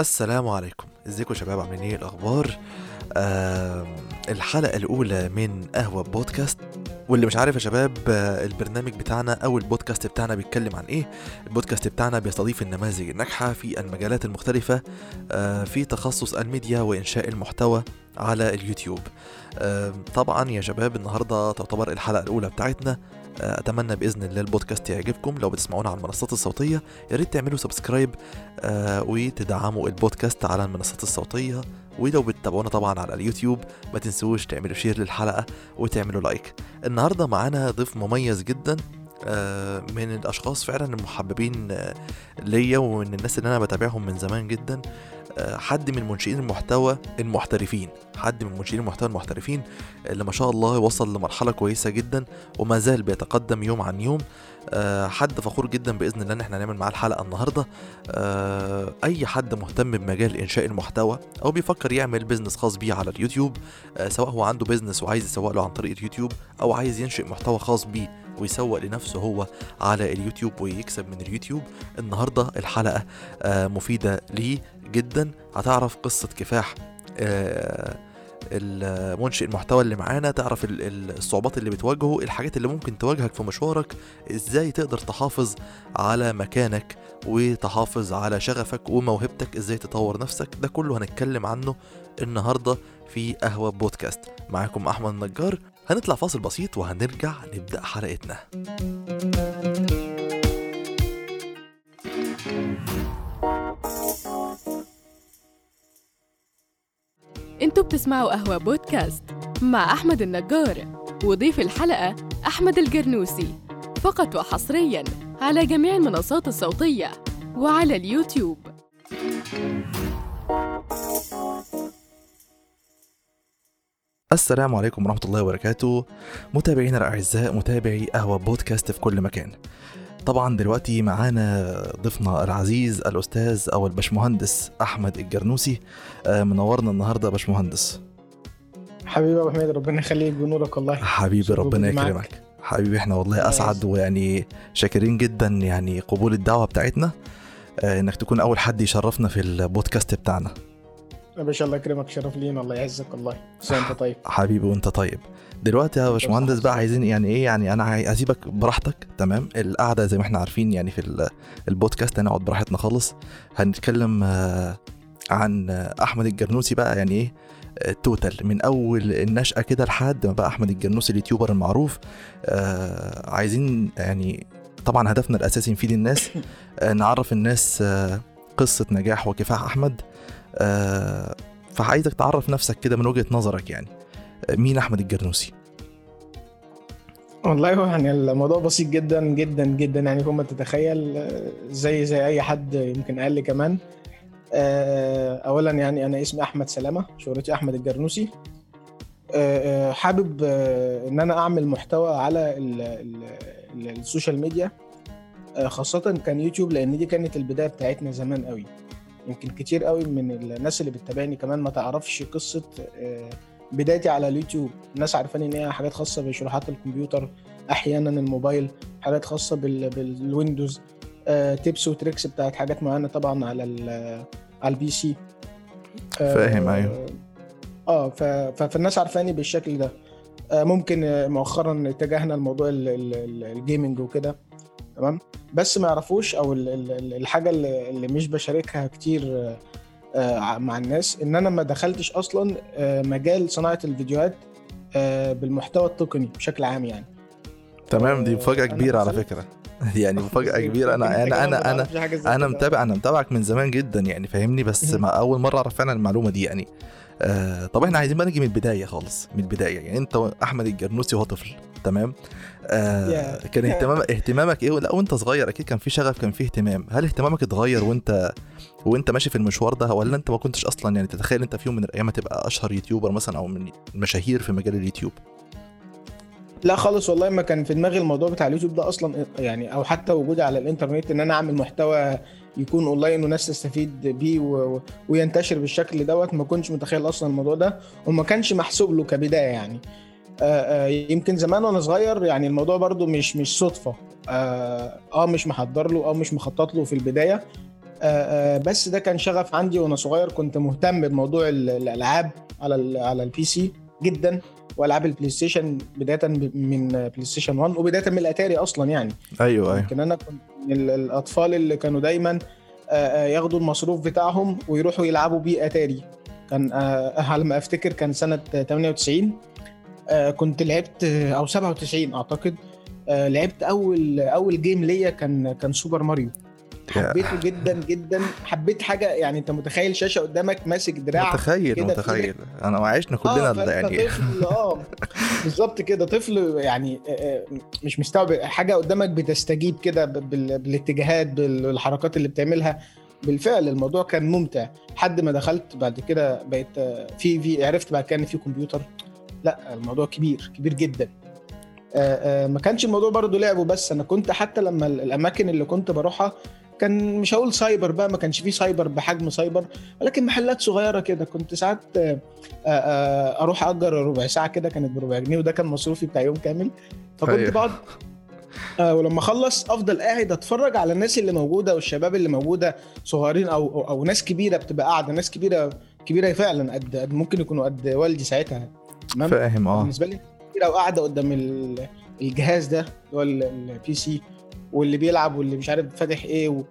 السلام عليكم. ازيكم يا شباب؟ عاملين إيه؟ الأخبار؟ آه الحلقة الأولى من قهوة بودكاست. واللي مش عارف يا شباب البرنامج بتاعنا أو البودكاست بتاعنا بيتكلم عن إيه؟ البودكاست بتاعنا بيستضيف النماذج الناجحة في المجالات المختلفة آه في تخصص الميديا وإنشاء المحتوى على اليوتيوب. طبعا يا شباب النهارده تعتبر الحلقة الأولى بتاعتنا. أتمنى بإذن الله البودكاست يعجبكم. لو بتسمعونا على المنصات الصوتية يا ريت تعملوا subscribe آه، وتدعموا البودكاست على المنصات الصوتية. ولو بتتابعونا طبعا على اليوتيوب ما تنسوش تعملوا share للحلقة وتعملوا like النهارده معانا ضيف مميز جدا آه، من الأشخاص فعلا المحببين آه، ليا ومن الناس اللي أنا بتابعهم من زمان جدا. حد من منشئين المحتوى المحترفين حد من منشئين المحتوى المحترفين اللي ما شاء الله وصل لمرحلة كويسة جدا وما زال بيتقدم يوم عن يوم. آه، حد فخور جدا بإذن الله إن إحنا نعمل معاه الحلقة النهارده. آه، أي حد مهتم بمجال إنشاء المحتوى أو بيفكر يعمل business خاص بيه على اليوتيوب آه، سواء هو عنده business وعايز يسوق له عن طريق اليوتيوب أو عايز ينشئ محتوى خاص بيه ويسوق لنفسه هو على اليوتيوب ويكسب من اليوتيوب النهارده الحلقة آه، مفيدة ليه. جدا هتعرف قصة كفاح آه، المنشئ المحتوى اللي معانا تعرف ال- ال- الصعوبات اللي بتواجهه الحاجات اللي ممكن تواجهك في مشوارك إزاي تقدر تحافظ على مكانك وتحافظ على شغفك وموهبتك إزاي تطور نفسك ده كله هنتكلم عنه النهارده في قهوة بودكاست. معاكم أحمد النجار هنطلع فاصل بسيط وهنرجع نبدأ حلقتنا. أنتوا بتسمعوا قهوة بودكاست مع أحمد النجار. وضيف الحلقة أحمد الجرنوسي فقط وحصريا على جميع المنصات الصوتية وعلى اليوتيوب. السلام عليكم ورحمة الله وبركاته. متابعينا الأعزاء متابعي قهوة بودكاست في كل مكان. طبعا دلوقتي معانا ضيفنا العزيز الأستاذ أو البشمهندس أحمد الجرنوسي. آه، منورنا النهاردة يا باشمهندس. حبيبي أبو حميد ربنا يخليك بنورك والله. حبيبي ربنا. يكرمك. حبيبي إحنا والله يعزك. ويعني شاكرين جدا يعني قبول الدعوة بتاعتنا. آه، إنك تكون أول حد يشرفنا في البودكاست بتاعنا. يا باشا الله يكرمك شرف لينا الله يعزك والله انت طيب. حبيبي وانت طيب. دلوقتي يا باشمهندس بقى عايزين يعني إيه يعني أنا هسيبك براحتك تمام؟ القعدة زي ما إحنا عارفين يعني في ال- البودكاست هنقعد براحتنا خالص. هنتكلم آه، عن آه، أحمد الجرنوسي بقى يعني إيه آه، total من أول النشأة كده لحد ما بقى أحمد الجرنوسي ال YouTuber المعروف. آه، عايزين يعني طبعا هدفنا الأساسي نفيد الناس. آه، نعرف الناس آه، قصة نجاح وكفاح أحمد. آه، فعايزك تعرف نفسك كده من وجهة نظرك يعني. مين أحمد الجرنوسي؟ والله هو يعني الموضوع بسيط جدا جدا جدا يعني فوق ما تتخيل آه، زي زي أي حد يمكن أقل كمان. آه، اولا يعني أنا اسمي أحمد سلامة شهرتي أحمد الجرنوسي. آه، آه، حابب آه، إن أنا أعمل محتوى على ال- ال- ال- ال social media. آه، خاصة كان يوتيوب لأن دي كانت البداية بتاعتنا زمان قوي. يمكن كتير قوي من الناس اللي بتتابعني كمان ما تعرفش قصة آه، بدايتي على اليوتيوب. الناس عارفاني إن هي حاجات خاصة بشروحات الكمبيوتر أحيانا الموبايل حاجات خاصة بال... بالويندوز آه، tips و tricks بتاعت حاجات معينة طبعا على ال... على ال PC. آه، فاهم، أيوه. آه ف... ف- فالناس عارفاني بالشكل ده. آه، ممكن آه، مؤخرا اتجهنا لموضوع ال- ال- ال- ال gaming وكده. تمام؟ بس ما يعرفوش أو ال- ال- ال- الحاجة اللي مش بشاركها كتير آه، مع الناس ان أنا ما دخلتش أصلا آه، مجال صناعة الفيديوهات آه، بالمحتوى التقني بشكل عام يعني. تمام دي مفاجأة كبيرة على فكرة. يعني مفاجأة كبيرة. أنا أنا أنا أنا أنا. متابع أنا متابعك من زمان جدا يعني فاهمني؟ بس. ما أول مرة أعرف فعلا المعلومة دي يعني. آه طب إحنا عايزين بقى نيجي من البداية خالص من البداية. يعني انت أحمد الجرنوسي وهو طفل تمام؟ آه. كان اهتمام اهتمامك إيه؟ لا وانت صغير أكيد كان في شغف كان في اهتمام. هل اهتمامك اتغير وانت وانت ماشي في المشوار ده ولا انت ما كنتش أصلا يعني تتخيل انت في يوم من الأيام تبقى أشهر YouTuber مثلا أو من المشاهير في مجال اليوتيوب؟ لا خالص والله ما كان في دماغي الموضوع بتاع اليوتيوب ده أصلا يعني أو حتى وجودي على الإنترنت إن أنا أعمل محتوى يكون أونلاين وناس تستفيد بيه و... وينتشر بالشكل دوت ما كنتش متخيل أصلا الموضوع ده وما كانش محسوب له كبداية يعني. آه، آه، يمكن زمان وأنا صغير يعني الموضوع برضو مش مش صدفة. آه آه، مش محضر له أو مش مخطط له في البداية. بس ده كان شغف عندي وأنا صغير كنت مهتم بموضوع ال- الألعاب على على ال PC جدا. وألعاب البلاي ستيشن بداية من بلاي ستيشن 1 وبداية من الأتاري أصلا يعني. أيوه أيوه. يمكن أنا كنت من ال- الأطفال اللي كانوا دايما آه، آه، ياخدوا المصروف بتاعهم ويروحوا يلعبوا بيه أتاري. كان آه، على ما أفتكر كان سنة 98 آه، كنت لعبت أو 97 أعتقد لعبت أول أول game ليا كان كان سوبر ماريو. حبيته جدا جدا حبيت حاجة يعني أنت متخيل شاشة قدامك ماسك دراع متخيل متخيل. أنا وعشنا كلنا آه ال- فأنت يعني. طفل آه بالظبط كده. طفل يعني آه، آه، مش مستوعب. حاجة قدامك بتستجيب كده بالاتجاهات بالحركات اللي بتعملها. بالفعل الموضوع كان ممتع. لحد ما دخلت بعد كده بقيت آه، في في عرفت بعد كده إن في كمبيوتر. لا الموضوع كبير كبير جدا. آه، آه، ما كانش الموضوع برضو لعبه بس أنا كنت حتى لما ال- الأماكن اللي كنت بروحها كان مش هقول سايبر بقى ما كانش فيه سايبر بحجم سايبر ولكن محلات صغيرة كده. كنت ساعات آه، آه، أروح أجر ربع ساعة كده كانت بربع جنيه وده كان مصروفي بتاع يوم كامل. فكنت أيوه. بقعد آه، ولما أخلص أفضل قاعد أتفرج على الناس اللي موجودة والشباب اللي موجودة صغيرين أو أو, أو ناس كبيرة بتبقى قاعدة ناس كبيرة كبيرة فعلا قد قد ممكن يكونوا قد والدي ساعتها. تمام؟ فاهم آه. بالنسبة لي كبيره وقاعده قدام ال- الجهاز ده اللي هو ال PC. واللي بيلعب واللي مش عارف فاتح إيه و...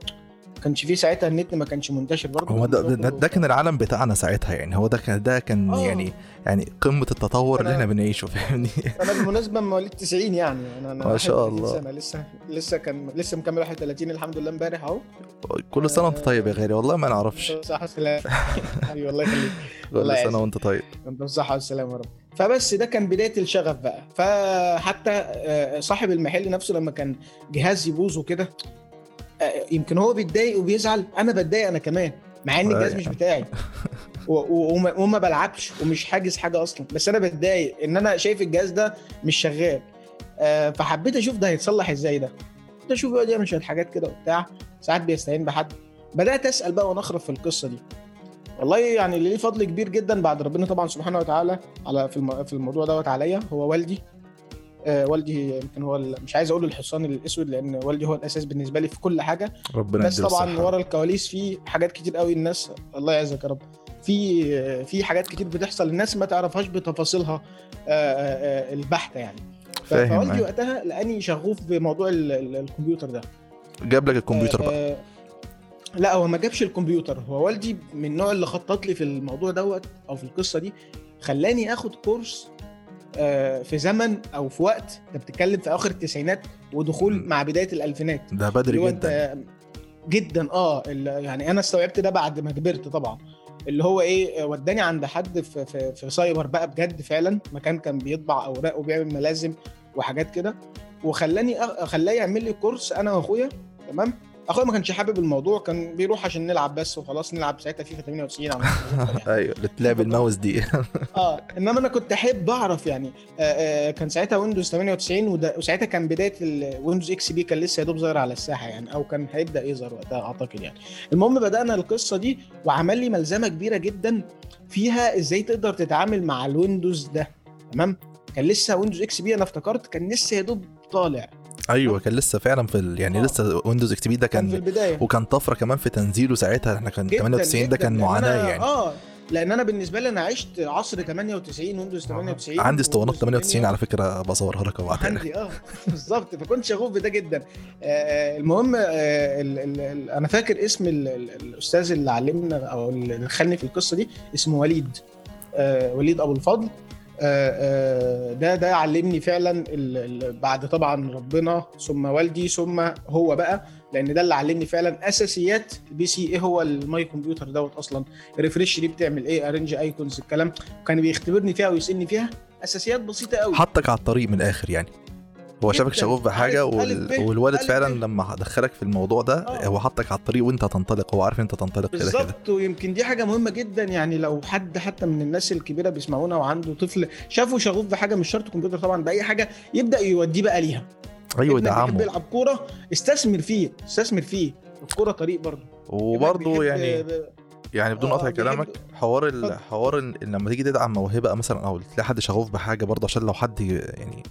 كانش فيه ساعتها النت ما كانش منتشر برضه. هو ده, ده, ده كان العالم بتاعنا ساعتها يعني. هو ده كان ده كان آه. يعني يعني قمة التطور اللي إحنا بنعيشه فاهمني؟ أنا بالمناسبه مواليد 90 يعني. أنا أنا ما شاء 31 الله. سنة. لسه لسه كان لسه مكمل 31 الحمد لله امبارح أهو. كل سنة وأنت طيب يا غالي. والله ما نعرفش. والسلامة حبيبي والله يخليك. كل سنة. وأنت طيب. أنت بالصحة والسلامة يا رب. فبس ده كان بداية الشغف بقى. فحتى آه، صاحب المحل نفسه لما كان جهاز يبوظ وكده آه، يمكن هو بيتضايق وبيزعل أنا بتضايق أنا كمان مع إن الجهاز أيوة. مش بتاعي. و- و- وما بلعبش ومش حاجز حاجة أصلا. بس أنا بتضايق إن أنا شايف الجهاز ده مش شغال. آه، فحبيت أشوف ده هيتصلح إزاي ده. كنت أشوف يقعد يعمل شوية حاجات كده وبتاع. ساعات بيستعين بحد. بدأت أسأل بقى ونخرف في القصة دي. والله يعني ليه فضل كبير جدا بعد ربنا طبعا سبحانه وتعالى على في في الموضوع دوت عليا هو والدي. آه والدي يمكن هو مش عايز أقول الحصان الأسود لأن والدي هو الأساس بالنسبة لي في كل حاجة. ربنا بس طبعا. ورا الكواليس في حاجات كتير قوي الناس الله يعزك يا رب. في في حاجات كتير بتحصل الناس ما تعرفهاش بتفاصيلها آه، آه، آه، البحتة يعني. فاهم فوالدي. وقتها لاني شغوف بموضوع ال- ال- الكمبيوتر ده. جاب لك الكمبيوتر بقى. لا هو ما جابش الكمبيوتر. هو والدي من النوع اللي خطط لي في الموضوع دوت أو في القصة دي خلاني آخد كورس آه، في زمن أو في وقت. أنت بتتكلم في آخر التسعينات ودخول. مع بداية الألفينات. ده بدري جدا. جدا آه يعني أنا استوعبت ده بعد ما كبرت طبعا. اللي هو إيه وداني عند حد في, في, في سايبر بقى بجد فعلا. مكان كان بيطبع أوراق وبيعمل ملازم وحاجات كده. وخلاني خلاه يعمل لي كورس أنا وأخويا تمام؟ أخويا ما كانش حابب الموضوع كان بيروح عشان نلعب بس وخلاص نلعب ساعتها فيفا 98 على أيوه لعب الماوس دي. آه إنما أنا كنت أحب أعرف يعني آه آه كان ساعتها ويندوز 98 وده وساعتها كان بداية الويندوز إكس بي كان لسه يا دوب ظاهر على الساحة يعني أو كان هيبدأ يظهر وقتها أعتقد يعني. المهم بدأنا القصة دي وعمل لي ملزمة كبيرة جدا فيها إزاي تقدر تتعامل مع الويندوز ده تمام؟ كان لسه Windows XP أنا افتكرت كان لسه يا دوب طالع. أيوه كان لسه فعلا في ال... يعني آه. لسه Windows XP ده كان في كان البداية. وكان طفرة كمان في تنزيله ساعتها. إحنا كان جداً 98 ده كان معاناة يعني. آه لأن أنا بالنسبة لي أنا عشت عصر 98 ويندوز 98 عندي اسطوانات وويندوز 98 على فكرة بصورها لك وابعتها لك عندي آه بالظبط. فكنت شغوف بده جدا. آه، آه، المهم آه، ال- ال- ال- أنا فاكر اسم ال- ال- الأستاذ اللي علمنا أو اللي دخلني في القصة دي اسمه وليد. آه، وليد أبو الفضل. ده ده علمني فعلا بعد طبعا ربنا ثم والدي ثم هو بقى لأن ده اللي علمني فعلا أساسيات ال PC إيه هو ال My Computer دوت أصلا. refresh دي بتعمل إيه arrange icons الكلام. كان بيختبرني فيها ويسالني فيها. أساسيات بسيطة قوي حطك على الطريق من الآخر يعني. هو شافك. شغوف بحاجة وال... ب. والوالد فعلا ب. لما دخلك في الموضوع ده آه. هو حطك على الطريق وانت هتنطلق هو عارف انت تنطلق كده بالظبط ويمكن دي حاجة مهمة جدا يعني لو حد حتى من الناس الكبيرة بيسمعونا وعنده طفل شافه شغوف بحاجة مش شرط كمبيوتر طبعا بأي حاجة يبدأ يوديه بقى ليها أيوه دعمه يلعب كورة استثمر فيه استثمر فيه الكورة طريق برضه وبرضه يعني بيحب- يعني بدون آه، قطع كلامك حوار. حوار ال... لما تيجي تدعم موهبة مثلا أو تلاقي حد شغوف بحاجة برضه عشان لو حد يعني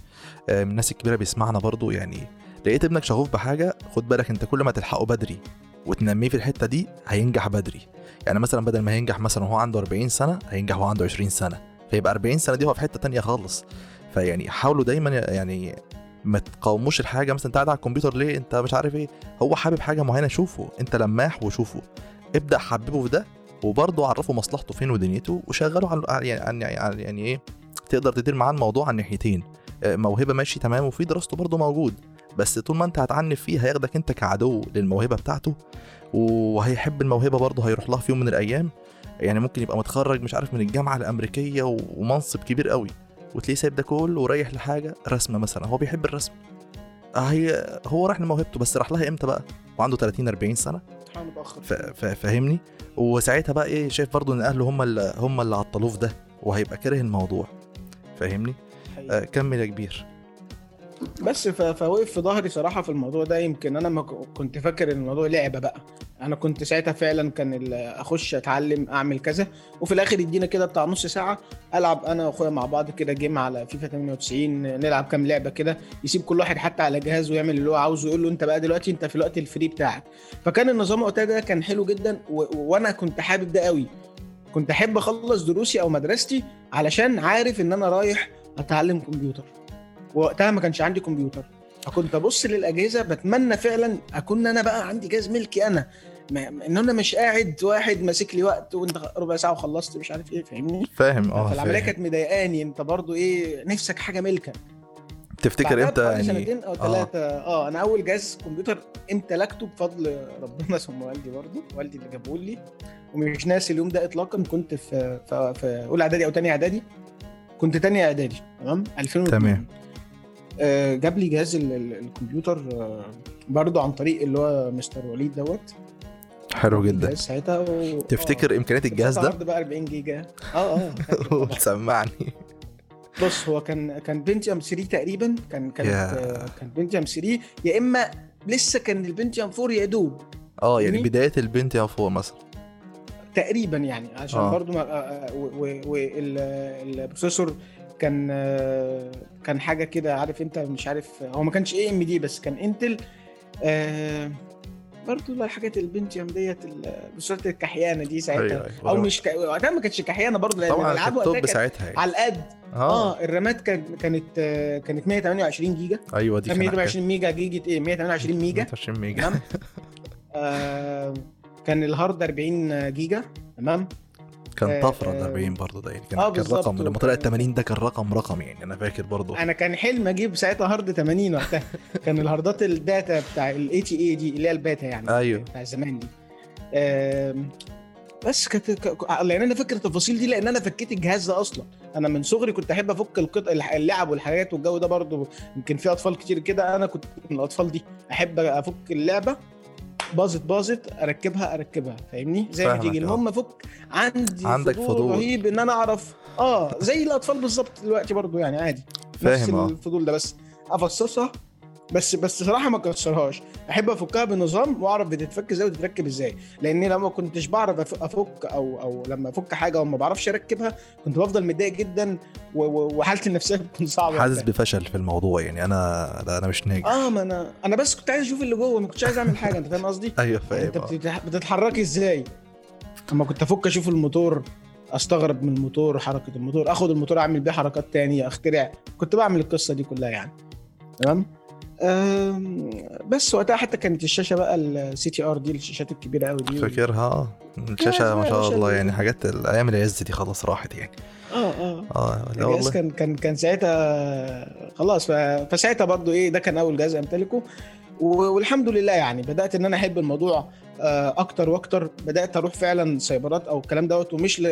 آه، من الناس الكبيرة بيسمعنا برضه يعني لقيت ابنك شغوف بحاجة خد بالك أنت كل ما تلحقه بدري وتنميه في الحتة دي هينجح بدري. يعني مثلا بدل ما هينجح مثلا وهو عنده 40 سنة هينجح وهو عنده 20 سنة. فيبقى 40 سنة دي هو في حتة تانية خالص. فيعني حاولوا دايما يعني ما تقاوموش الحاجة مثلا أنت قاعد على الكمبيوتر ليه؟ أنت مش عارف إيه. هو حابب حاجة معينة شوفه. أنت لماح وشوفه. ابدأ حببه في ده وبرضه عرفه مصلحته فين ودنيته وشغله على يعني يعني, يعني إيه تقدر تدير معاه الموضوع على الناحيتين آه، موهبة ماشي تمام وفي دراسته برضه موجود بس طول ما انت هتعنف فيه هياخدك انت كعدو للموهبة بتاعته وهيحب الموهبة برضه هيروح لها في يوم من الأيام. يعني ممكن يبقى متخرج مش عارف من الجامعة الأمريكية ومنصب كبير قوي وتلاقيه سايب ده كله ورايح لحاجة رسمة مثلا هو بيحب الرسم. هي هو راح لموهبته بس راح لها إمتى بقى؟ وعنده 30 40 سنة. فاهمني؟ وساعتها بقى إيه شايف برضه إن أهله هم اللي هم اللي عطلوه في ده وهيبقى كاره الموضوع فاهمني؟ آه كمل يا كبير. بس فوقف في ظهري صراحة في الموضوع ده. يمكن أنا ما كنت فاكر إن الموضوع لعبة بقى. أنا كنت ساعتها فعلا كان أخش أتعلم أعمل كذا وفي الآخر يدينا كده بتاع نص ساعة ألعب أنا وأخويا مع بعض كده جيم على فيفا 98 نلعب كام لعبة كده. يسيب كل واحد حتى على جهاز ويعمل اللي هو عاوزه يقول له أنت بقى دلوقتي أنت في الوقت الفري بتاعك. فكان النظام وقتها ده كان حلو جدا. وأنا كنت حابب ده قوي. كنت أحب أخلص دروسي أو مدرستي علشان عارف إن أنا رايح أتعلم كمبيوتر. وقتها ما كانش عندي كمبيوتر. فكنت أبص للأجهزة بتمنى فعلا أكون أنا بقى عندي جهاز ملكي أنا. إن أنا مش قاعد واحد ماسك لي وقت وأنت ربع ساعة وخلصت مش عارف إيه فاهمني؟ فاهم. آه فالعملية كانت مضايقاني. أنت برضو إيه نفسك حاجة ملكك تفتكر إمتى يعني؟ سنتين أو ثلاثة آه. آه أنا أول جهاز كمبيوتر امتلكته بفضل ربنا ثم والدي برضو. والدي اللي جابه لي. ومش ناسي اليوم ده اطلاقا كنت في في, في أولى إعدادي أو ثانية إعدادي. كنت ثانية إعدادي تمام؟ 2000 تمام. آه، جاب لي جهاز الكمبيوتر آه، برضه عن طريق اللي هو مستر وليد دوت. حلو جدا. ساعتها و... تفتكر إمكانيات الجهاز ده؟ بقى 40 جيجا. آه آه سمعني. بص هو كان كان Pentium 3 تقريبا. كان كان yeah. كان Pentium 3 يا إما لسه كان ال Pentium 4 يا دوب. آه يعني بداية ال Pentium 4 مثلا. تقريبا يعني عشان آه. برضو وال processor كان كان حاجة كده عارف انت مش عارف هو ما كانش AMD بس كان Intel آه برضه الحاجات ال Pentium ديت بصورة الكحيانة دي ساعتها. أيوة أيوة. أو مش ك... وقتها ما كانتش كحيانة برضه لأن الالعاب وقتها ساعتها يعني. على القد آه, آه الرامات كانت كانت كانت 128 جيجا. أيوه دي 128 ميجا جيجا إيه 128 ميجا. 128 ميجا. تمام. آه كان ال hard 40 جيجا. تمام. كان آه، طفرة ال 40 برضه ده يعني كان, آه كان رقم لما طلع ال 80 ده كان رقم رقم يعني أنا فاكر برضه. أنا كان حلم أجيب ساعتها hard 80 وقتها. كان الهاردات ال data بتاع ال ATA دي اللي هي ال PATA يعني أيوه. بتاع زمان دي. بس كانت لأن أنا فاكر التفاصيل دي لأن أنا فكيت الجهاز ده أصلا. أنا من صغري كنت أحب أفك القط... اللعب والحاجات والجو ده برضه. يمكن في أطفال كتير كده أنا كنت من الأطفال دي أحب أفك اللعبة. باظت باظت أركبها أركبها فاهمني؟ زي ما تيجي المهم افك عندي عندك فضول, فضول. رهيب إن أنا أعرف آه زي الأطفال بالظبط دلوقتي برضو يعني عادي فاهم نفس آه. الفضول ده بس. أفصصها بس بس صراحة ما كسرهاش. أحب أفكها بنظام وأعرف بتتفك إزاي وتتركب إزاي. لأني لما كنتش بعرف أفك أو أو لما أفك حاجة وما بعرفش أركبها كنت بفضل متضايق جدا وحالتي النفسية بتكون صعبة حاسس بفشل في الموضوع يعني. أنا لا أنا مش ناجح. آه ما أنا أنا بس كنت عايز أشوف اللي جوه ما كنتش عايز أعمل حاجة. أنت فاهم قصدي؟ أيوه فاهم. انت بتتحركي إزاي؟ اما كنت أفك أشوف الموتور أستغرب من الموتور حركة الموتور أخد الموتور أعمل بيه حركات تانية أخترع. كنت بعمل القصة دي كلها يعني. تمام؟ بس وقتها حتى كانت الشاشة بقى السي تي ار دي الشاشات الكبيرة قوي دي. فاكرها؟ الشاشة ما شاء الله يعني حاجات الأيام العز دي خلاص راحت يعني. آه آه. آه لا والله. كان كان كان ساعتها خلاص فساعتها برضو إيه ده كان أول جهاز أمتلكه. والحمد لله يعني بدأت إن أنا أحب الموضوع آه، أكتر وأكتر. بدأت أروح فعلا سايبرات أو الكلام دوت ومش ل...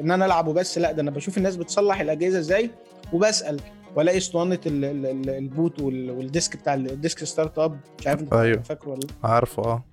إن أنا العب وبس لا ده أنا بشوف الناس بتصلح الأجهزة إزاي وبسأل. والاقي اسطوانه البوت والديسك بتاع الديسك ستارت اب؟ مش عارف انت أيوه. فاكره ولا عارفه آه.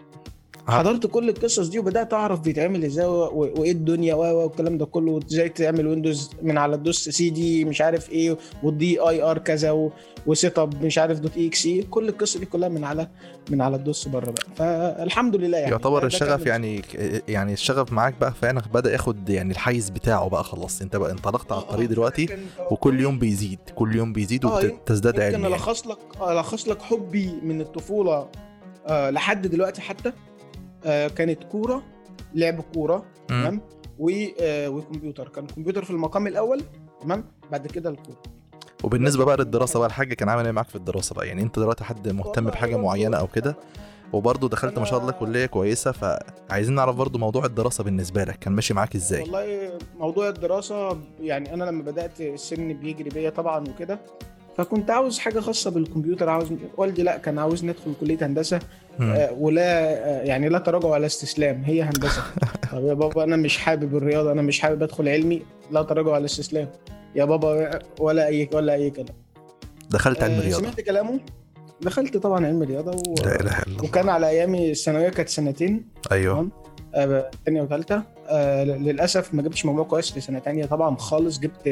حضرت كل القصص دي وبدأت أعرف بيتعمل إزاي وإيه الدنيا والكلام ده كله وازاي تعمل ويندوز من على الدوس سي دي مش عارف إيه والدي اي ار كذا وسيت اب مش عارف دوت إكس اي كل القصة دي كلها من على من على الدوس بره بقى. فالحمد لله يعني. يعتبر الشغف يعني يعني الشغف معاك بقى فعلا بدأ ياخد يعني الحيز بتاعه بقى خلاص. انت بقى انطلقت على الطريق دلوقتي وكل يوم بيزيد كل يوم بيزيد آه، وبتزداد علم ممكن ألخص لك ألخص لك حبي من الطفولة آه لحد دلوقتي حتى. آه، كانت كورة لعب كورة. تمام؟ آه، وكمبيوتر. كان كمبيوتر في المقام الأول تمام؟ بعد كده الكورة. وبالنسبة بقى للدراسة بقى الحاج كان عامل إيه معاك في الدراسة بقى؟ يعني أنت دلوقتي حد مهتم بحاجة معينة أو كده؟ وبرضه دخلت ما شاء الله كلية كويسة فعايزين نعرف برضه موضوع الدراسة بالنسبة لك كان ماشي معاك إزاي؟ والله موضوع الدراسة يعني أنا لما بدأت السن بيجري بيا طبعا وكده فكنت عاوز حاجة خاصة بالكمبيوتر عاوز والدي لا كان عاوزني أدخل كلية هندسة. آه، ولا آه، يعني لا تراجع ولا استسلام هي هندسة. طب يا بابا أنا مش حابب الرياضة أنا مش حابب أدخل علمي لا تراجع ولا استسلام. يا بابا ولا أي ولا أي كلام. دخلت علم آه، رياضة. سمعت كلامه؟ دخلت طبعا علم رياضة و... لا إله إلا الله. وكان على أيامي الثانوية كانت سنتين. أيوه. تمام. آه، تانية وتالتة. آه، ل- للأسف ما جبتش مجموع كويس في سنة تانية طبعا خالص. جبت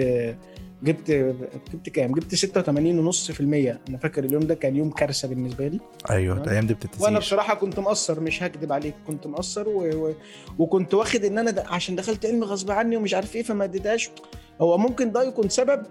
جبت جبت كام؟ جبت 86.5% أنا فاكر اليوم ده كان يوم كارثة بالنسبة لي. أيوه تمام. الأيام دي وأنا بتتنسيش بصراحة كنت مقصر مش هكدب عليك كنت مقصر و... و... وكنت واخد إن أنا د... عشان دخلت علم غصب عني ومش عارف إيه فما اديتهاش. هو ممكن ده يكون سبب؟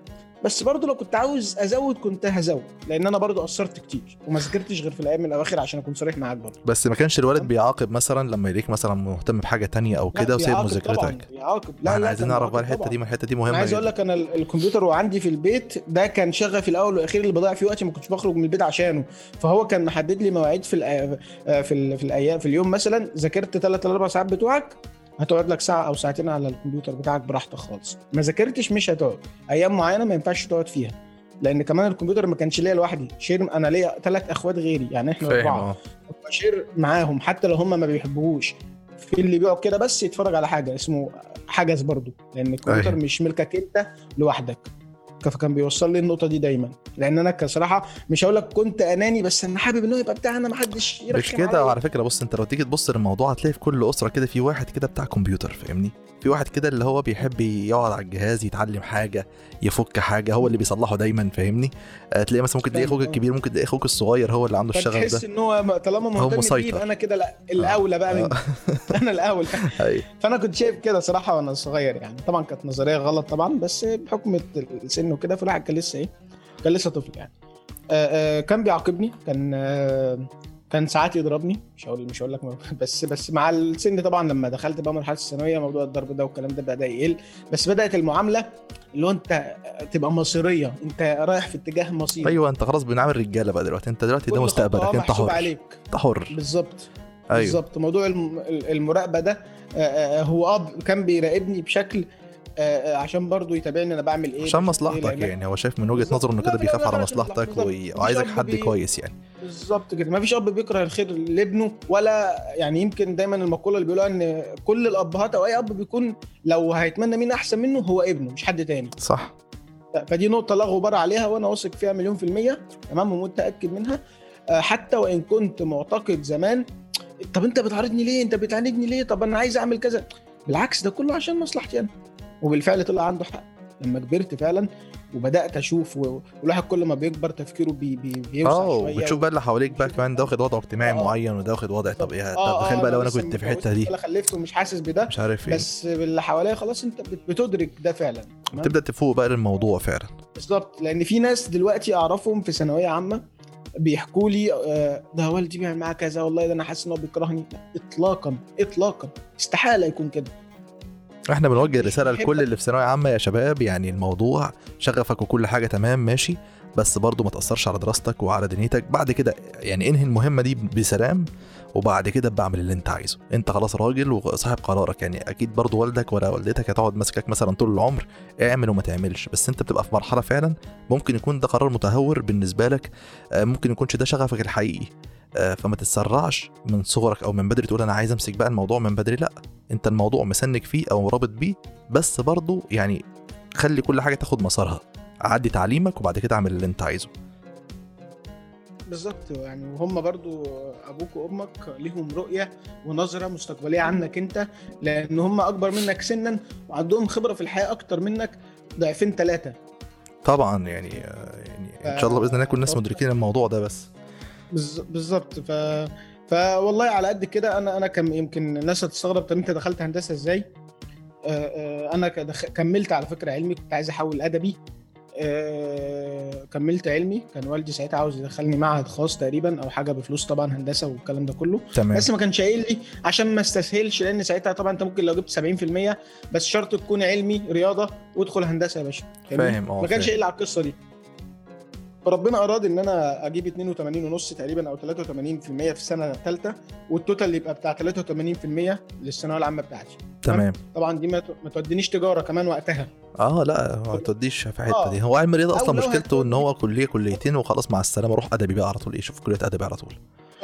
بس برضه لو كنت عاوز أزود كنت هزود لأن أنا برضه قصرت كتير وما ذاكرتش غير في الأيام الأواخر عشان أكون صريح معاك برضه بس ما كانش الوالد بيعاقب مثلا لما يلاقيك مثلا مهتم بحاجة تانية أو كده وسايب مذاكرتك بيعاقب لا إحنا عايزين نعرف بقى الحتة. دي ما الحتة دي مهمه عايز. أقول لك أنا ال- الكمبيوتر وعندي في البيت ده كان شغفي الأول والاخير اللي بضيع فيه وقتي ما كنتش بخرج من البيت عشانه فهو كان محدد لي مواعيد في الأ- في ال- في الأيام في اليوم مثلا ذاكرت ثلاث أربع ساعات بتوعك هتقعد لك ساعة أو ساعتين على الكمبيوتر بتاعك براحتك خالص. ما ذاكرتش مش هتقعد. أيام معينة ما ينفعش تقعد فيها. لأن كمان الكمبيوتر ما كانش ليا لوحدي. share أنا ليا ثلاث إخوات غيري. يعني إحنا أربعة. آه. ب share معاهم حتى لو هم ما بيحبوهوش. في اللي بيقعد كده بس يتفرج على حاجة اسمه حجز برضو لأن الكمبيوتر أيوة. مش ملكك أنت لوحدك. فكان بيوصل لي النقطة دي دايما. لأن أنا كصراحة مش هقول لك كنت أناني بس أنا حابب ان هو يبقى بتاعنا ما حدش يرخم مش كده. وعلى فكرة بص أنت لو تيجي تبص للموضوع هتلاقي في كل أسرة كده في واحد كده بتاع كمبيوتر فاهمني؟ في واحد كده اللي هو بيحب يقعد على الجهاز يتعلم حاجة يفك حاجة هو اللي بيصلحه دايما فاهمني؟ آه، تلاقي مثلا ممكن تلاقي أخوك. الكبير ممكن تلاقي أخوك الصغير هو اللي عنده الشغف ده. إن هو طالما مهتم بيه أنا كده لا الأولى بقى مني. أنا الأول. أيوه. فأنا كنت شايف كده صراحة وأنا صغير يعني. طبعا كانت نظرية غلط طبعا بس بحكم السن وكده فالواحد كان لسه إيه كان لسه طفل يعني. آه، آه، كان بيعاقبني كان آه، كان ساعات يضربني. مش هقول مش هقول لك بس بس مع السن طبعا لما دخلت بقى مرحلة الثانوية موضوع الضرب ده والكلام ده بدا يقل. بس بدأت المعاملة اللي هو أنت تبقى مصيرية. أنت رايح في اتجاه مصيري. أيوه أنت خلاص بنعمل رجاله بقى دلوقتي. أنت دلوقتي ده مستقبلك. أنت محسوب حر. عليك. أنت حر. بالظبط. أيوه. بالظبط. موضوع الم- المراقبة ده آه، آه، هو أب كان بيراقبني بشكل آه، آه، عشان برضه يتابعني أنا بعمل إيه. عشان مصلحتك إيه، يعني هو شايف من وجهة. نظره إنه كده بيخاف على مصلحتك وعايزك حد بي- كويس يعني. بالظبط كده. ما فيش أب بيكره الخير لابنه ولا يعني يمكن دايما المقولة اللي بيقولوها إن كل الأبهات أو أي أب بيكون لو هيتمنى مين أحسن منه هو ابنه مش حد تاني. صح. فدي نقطة لا غبار عليها وأنا واثق فيها مليون في المية تمام؟ ومتأكد منها. آه، حتى وإن كنت معتقد زمان طب أنت بتعارضني ليه؟ أنت بتعاندني ليه؟ طب أنا عايز أعمل كذا. بالعكس ده كله عشان مصلحتي أنا. وبالفعل طلع عنده حق. لما كبرت فعلا وبدأت أشوف والواحد كل ما بيكبر تفكيره بي بي بيوسع آه وبتشوف بقى اللي حواليك بقى كمان ده واخد وضع اجتماعي آه. معين وده واخد وضع طب إيه آه، طب تخيل آه، بقى لو أنا كنت في الحتة دي. ولا خلفت ومش حاسس بده. مش عارف إيه. بس اللي حواليا خلاص أنت بت- بتدرك ده فعلا؟ تبدا تفوق بقى للموضوع فعلا. بالظبط. لأن في ناس دلوقتي أعرفهم في ثانوية عامة بيحكوا لي آه، ده والدي بيعمل معاه كذا والله ده أنا حاسس إن هو بيكرهني. لا، اطلاقا اطلاقا. استحالة يكون كده. إحنا بنوجه رسالة لكل اللي في ثانوية عامة يا شباب يعني الموضوع شغفك وكل حاجة تمام ماشي بس برضه ما تأثرش على دراستك وعلى دنيتك. بعد كده يعني انهي المهمة دي بسلام وبعد كده بعمل اللي انت عايزه. انت خلاص راجل وصاحب قرارك يعني أكيد برضه والدك ولا والدتك هتقعد ماسكك مثلا طول العمر اعمل وما تعملش. بس انت بتبقى في مرحلة فعلا ممكن يكون ده قرار متهور بالنسبة لك آه، ممكن يكونش ده شغفك الحقيقي آه، فما تتسرعش من صغرك أو من بدري تقول أنا عايز أمسك بقى الموضوع من بدري لأ. انت الموضوع مسنك فيه أو رابط بيه بس برضه يعني خلي كل حاجة تاخد مسارها. عدي تعليمك وبعد كده أعمل اللي انت عايزه. بالظبط يعني وهم برضو أبوك وأمك ليهم رؤية ونظرة مستقبلية عنك انت لأن هم أكبر منك سنا وعندهم خبرة في الحياة أكتر منك ضعفين ثلاثة طبعا يعني يعني إن شاء الله بإذن الله يكون الناس مدركين الموضوع ده بس. بالظبط ف فوالله على قد كده أنا أنا كم يمكن الناس هتستغرب طب أنت دخلت هندسة إزاي؟ آه، آه، أنا. كملت على فكرة علمي كنت عايز أحول أدبي آه، كملت علمي كان والدي ساعتها عاوز يدخلني معهد خاص تقريبا أو حاجة بفلوس طبعا هندسة والكلام ده كله تمام بس ما كانش قايل لي عشان ما استسهلش لأن ساعتها طبعا أنت ممكن لو جبت 70% بس شرط تكون علمي رياضة وادخل هندسة يا باشا؟ فاهم آه ما كانش. قايل على القصة دي فربنا أراد إن أنا أجيب 82 ونص تقريبا أو 83% في السنة الثالثه والتوتال يبقى بتاع 83% للثانوية العامة بتاعتي. تمام. طبعا دي ما تودينيش تجارة كمان وقتها. آه لا ما توديش في حتة آه. دي. هو علم الرياضة أصلا مشكلته إن هو كلية كليتين وخلاص مع السلامة روح أدبي بقى على طول إيه شوف كلية أدبي على طول.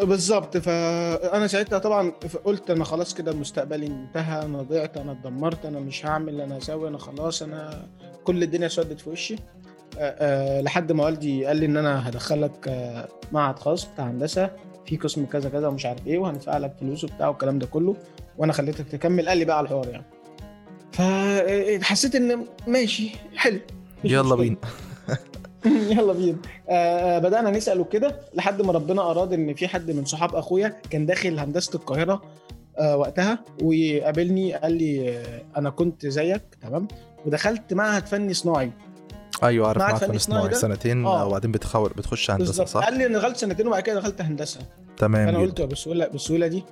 بالظبط. فانا ساعتها طبعا قلت أنا خلاص كده مستقبلي انتهى أنا ضعت أنا اتدمرت أنا مش هعمل أنا هسوي أنا خلاص أنا كل الدنيا سودت في وشي. لحد ما والدي قال لي إن أنا هدخلك أه معهد خاص بتاع هندسة. في قسم كذا كذا ومش عارف إيه وهندفع لك فلوس وبتاع والكلام ده كله وأنا خليتك تكمل. قال لي بقى على الحوار يعني. فحسيت إن ماشي حلو. يلا. بينا. يلا بينا. آه بدأنا نسأل وكده لحد ما ربنا أراد إن في حد من صحاب أخويا كان داخل هندسة القاهرة آه وقتها وقابلني قال لي آه أنا كنت زيك تمام؟ ودخلت معهد فني صناعي. أيوه عارف معهد معهد فني فن صناعي؟ سنتين آه. وبعدين بتخول بتخش هندسة بالظبط صح؟ قال لي أنا دخلت سنتين وبعد كده دخلت هندسة تمام جدا. قلت بالسهوله بالسهوله دي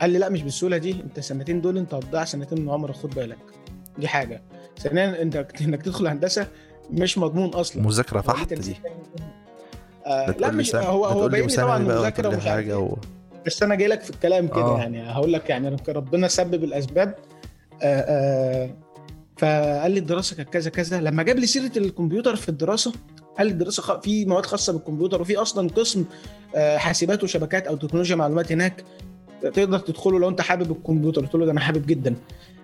قال لي لا مش بالسهوله دي أنت السنتين دول أنت هتضيع سنتين من عمرك خد بالك دي حاجة ثانيا أنت إنك تدخل هندسة مش مضمون أصلا مذاكرة دي فحت دي. آه لا مش سنة هو هو باين طبعا مذاكرة ومش حاجة إيه. و... بس أنا جاي لك في الكلام كده آه. يعني هقول لك يعني ربنا سبب الأسباب آه آه فقال لي الدراسة كانت كذا كذا. لما جاب لي سيرة الكمبيوتر في الدراسة قال لي الدراسة. في مواد خاصة بالكمبيوتر وفي أصلا قسم آه حاسبات وشبكات أو تكنولوجيا معلومات هناك تقدر تدخله لو أنت حابب الكمبيوتر. قلت له ده أنا حابب جدا.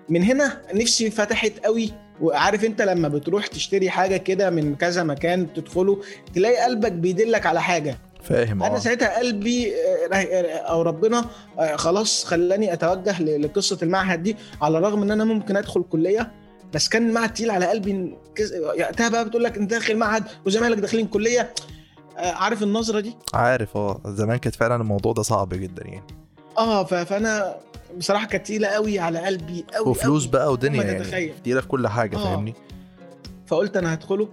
من هنا نفسي فتحت قوي وعارف أنت لما بتروح تشتري حاجة كده من كذا مكان تدخله تلاقي قلبك بيدلك على حاجة. فاهم أنا آه ساعتها قلبي آه، آه، أو ربنا آه، خلاص خلاني أتوجه لقصة المعهد دي على الرغم إن أنا ممكن أدخل كلية. بس كان المعهد تقيل على قلبي وقتها بقى بتقول لك أنت داخل معهد وزمايلك داخلين كلية آه، عارف النظرة دي عارف آه زمان كانت فعلا الموضوع ده صعب جدا يعني آه فأنا بصراحة كانت تقيلة قوي على قلبي قوي وفلوس قوي. بقى ودنيا يعني. كتيره في كل حاجة آه. فاهمني فقلت أنا هدخله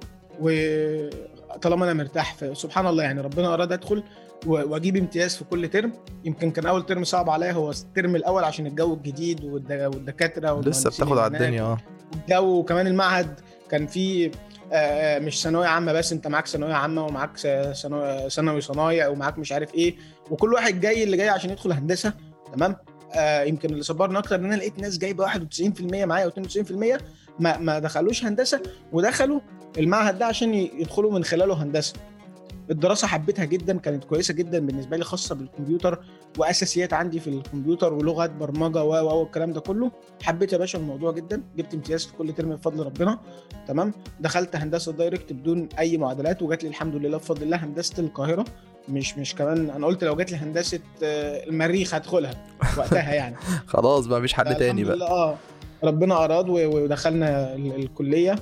وطالما أنا مرتاح سبحان الله يعني ربنا اراد ادخل واجيب امتياز في كل ترم. يمكن كان اول ترم صعب عليا هو الترم الأول عشان الجو الجديد والد- والدكاترة لسه بتاخد على. الدنيا آه. الجو وكمان المعهد كان فيه آه، مش ثانوية عامة بس انت معاك ثانوية عامة ومعاك ثانوي صنايع ومعاك مش عارف إيه وكل واحد جاي اللي جاي عشان يدخل هندسة تمام؟ آه يمكن اللي صبرني أكتر إن أنا لقيت ناس جايبة 91% معايا أو 92% ما ما دخلوش هندسة ودخلوا المعهد ده عشان يدخلوا من خلاله هندسة. الدراسة حبيتها جدا كانت كويسة جدا بالنسبة لي خاصة بالكمبيوتر وأساسيات عندي في الكمبيوتر ولغات برمجة و و والكلام ده كله. حبيت يا باشا الموضوع جدا جبت امتياز في كل term بفضل ربنا. تمام؟ دخلت هندسة direct بدون أي معادلات وجات لي الحمد لله بفضل الله هندسة القاهرة. مش مش كمان أنا قلت لو جات لي هندسة آه، المريخ هدخلها وقتها يعني. خلاص بقى مفيش الحمد تاني بقى. آه ربنا أراد ودخلنا ال- الكلية.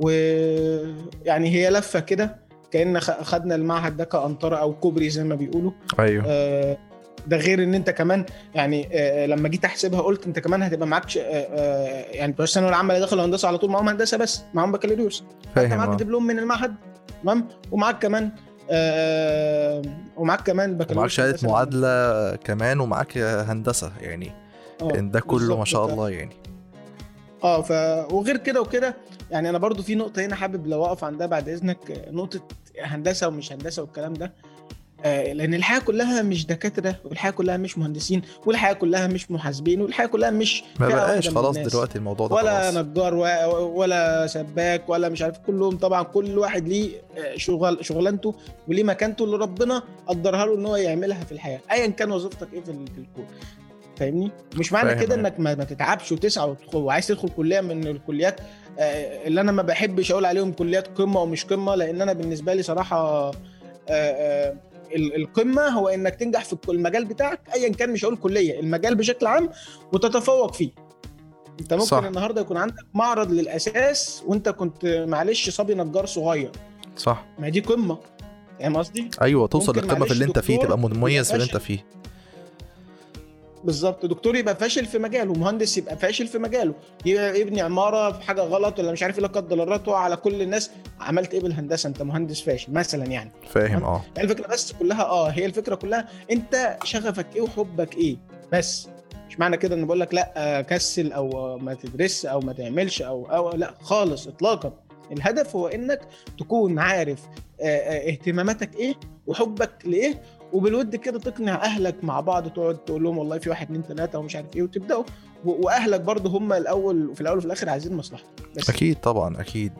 ويعني هي لفة كده كأن خدنا المعهد ده كانطره أو كوبري زي ما بيقولوا. أيوه. آه، ده غير إن أنت كمان يعني آه، لما جيت أحسبها قلت أنت كمان هتبقى معاك آه، آه، يعني بتوع الثانوية العامة اللي دخلوا هندسة على طول معاهم هندسة بس معاهم بكالوريوس. انت فاهم معاك آه. دبلوم من المعهد تمام؟ ومعاك كمان آه، ومعاك كمان بكالوريوس ومعاك شهادة. معادلة كمان ومعاك هندسة يعني. آه، ده كله ما. شاء الله يعني. آه ف وغير كده وكده يعني أنا برضو في نقطة هنا حابب لو أقف عندها بعد إذنك نقطة هندسة ومش هندسة والكلام ده. آه، لأن الحياة كلها مش دكاترة والحياة كلها مش مهندسين والحياة كلها مش محاسبين والحياة كلها مش ما بقاش خلاص. دلوقتي الموضوع ده ولا خلاص. نجار ولا سباك ولا مش عارف كلهم طبعا كل واحد ليه آه، شغل شغلانته وليه مكانته اللي ربنا قدرها له إن هو يعملها في الحياة ايا كان وظيفتك إيه في الكون. فاهمني مش معنى كده. إنك ما, ما تتعبش وتسعى وعايز تدخل كلية من الكليات آه، اللي أنا ما بحبش أقول عليهم كليات قمة ومش قمة لأن أنا بالنسبة لي صراحة آه، آه، ال- القمة هو إنك تنجح في المجال بتاعك ايا كان مش هقول كلية المجال بشكل عام وتتفوق فيه أنت ممكن صح. النهارده يكون عندك معرض للأساس وأنت كنت معلش صبي نجار صغير صح ما دي قمة فاهم قصدي؟ أيوه توصل للقمة في اللي أنت فيه تبقى مميز في اللي أنت فيه بالظبط. دكتور يبقى فاشل في مجاله مهندس يبقى فاشل في مجاله. يبني عمارة في حاجة غلط ولا مش عارف إيه لا قدر الله تقع على كل الناس. عملت إيه بالهندسة؟ أنت مهندس فاشل مثلا يعني. فاهم آه. هي الفكرة بس كلها آه هي الفكرة كلها أنت شغفك إيه وحبك إيه؟ بس. مش معنى كده إن بقول لك لا آه، كسل أو ما تدرس أو ما تعملش أو أو لا خالص اطلاقا. الهدف هو إنك تكون عارف آه، آه، اهتماماتك إيه وحبك لإيه وبالود كده تقنع أهلك مع بعض تقعد تقول لهم والله في واحد اتنين تلاتة ومش عارف إيه وتبدأوا. وأهلك برضه هم الأول في الأول وفي الآخر عايزين مصلحتك بس. أكيد طبعا أكيد.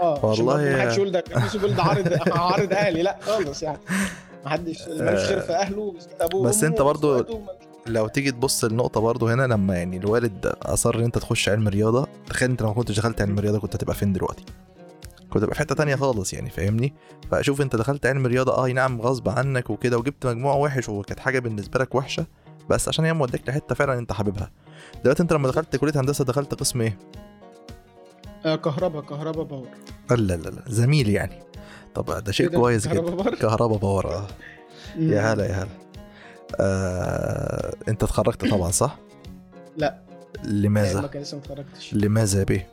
آه والله برضه ما حدش يقول ده عارض عارض أهلي لا خالص يعني. ما حدش ملوش خير في أهله بس ابوه بس أنت برضه لو تيجي تبص النقطة برضو هنا لما يعني الوالد أصر إن أنت تخش علم رياضة تخيل أنت لو ما كنتش دخلت علم رياضة كنت هتبقى فين دلوقتي؟ كنت هتبقى في حتة تانية خالص يعني فاهمني؟ فشوف أنت دخلت علم رياضة أه نعم غصب عنك وكده وجبت مجموع وحش وكانت حاجة بالنسبة لك وحشة بس عشان هي موديك لحتة فعلا أنت حاببها دلوقتي أنت لما دخلت كلية هندسة دخلت قسم إيه؟ آه كهرباء كهرباء باور لا لا لا زميل يعني طب ده شيء إيه؟ كويس جدا؟ كهرباء power آه يا هلا يا هلا آه، انت اتخرجت طبعا صح؟ لا. ما لماذا؟ كان لسه ما اتخرجتش لماذا بيه؟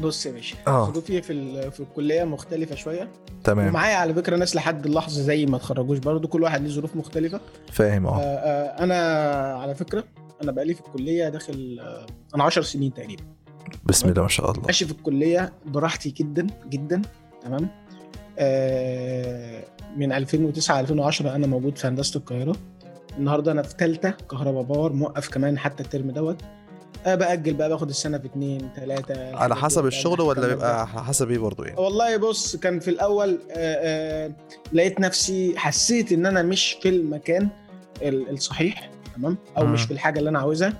بص يا باشا آه. ظروفي في في الكلية مختلفة شوية. تمام. ومعايا على فكرة ناس لحد اللحظة زي ما اتخرجوش برضه كل واحد ليه ظروف مختلفة. فاهم آه. آه آه أنا على فكرة أنا بقالي في الكلية داخل أنا 10 سنين تقريبا. بسم الله ما شاء الله. ماشي في الكلية براحتي جدا جدا تمام. آه من 2009 2010 أنا موجود في هندسة القاهرة. النهارده أنا في ثالثه كهرباء power موقف كمان حتى ال term دوت. بأجل بقى باخد السنة في اتنين ثلاثة على حسب الشغل ولا بيبقى على حسب إيه برضه يعني؟ والله بص كان في الأول آه آه لقيت نفسي حسيت إن أنا مش في المكان ال- الصحيح تمام؟ أو مم. مش في الحاجة اللي أنا عاوزها.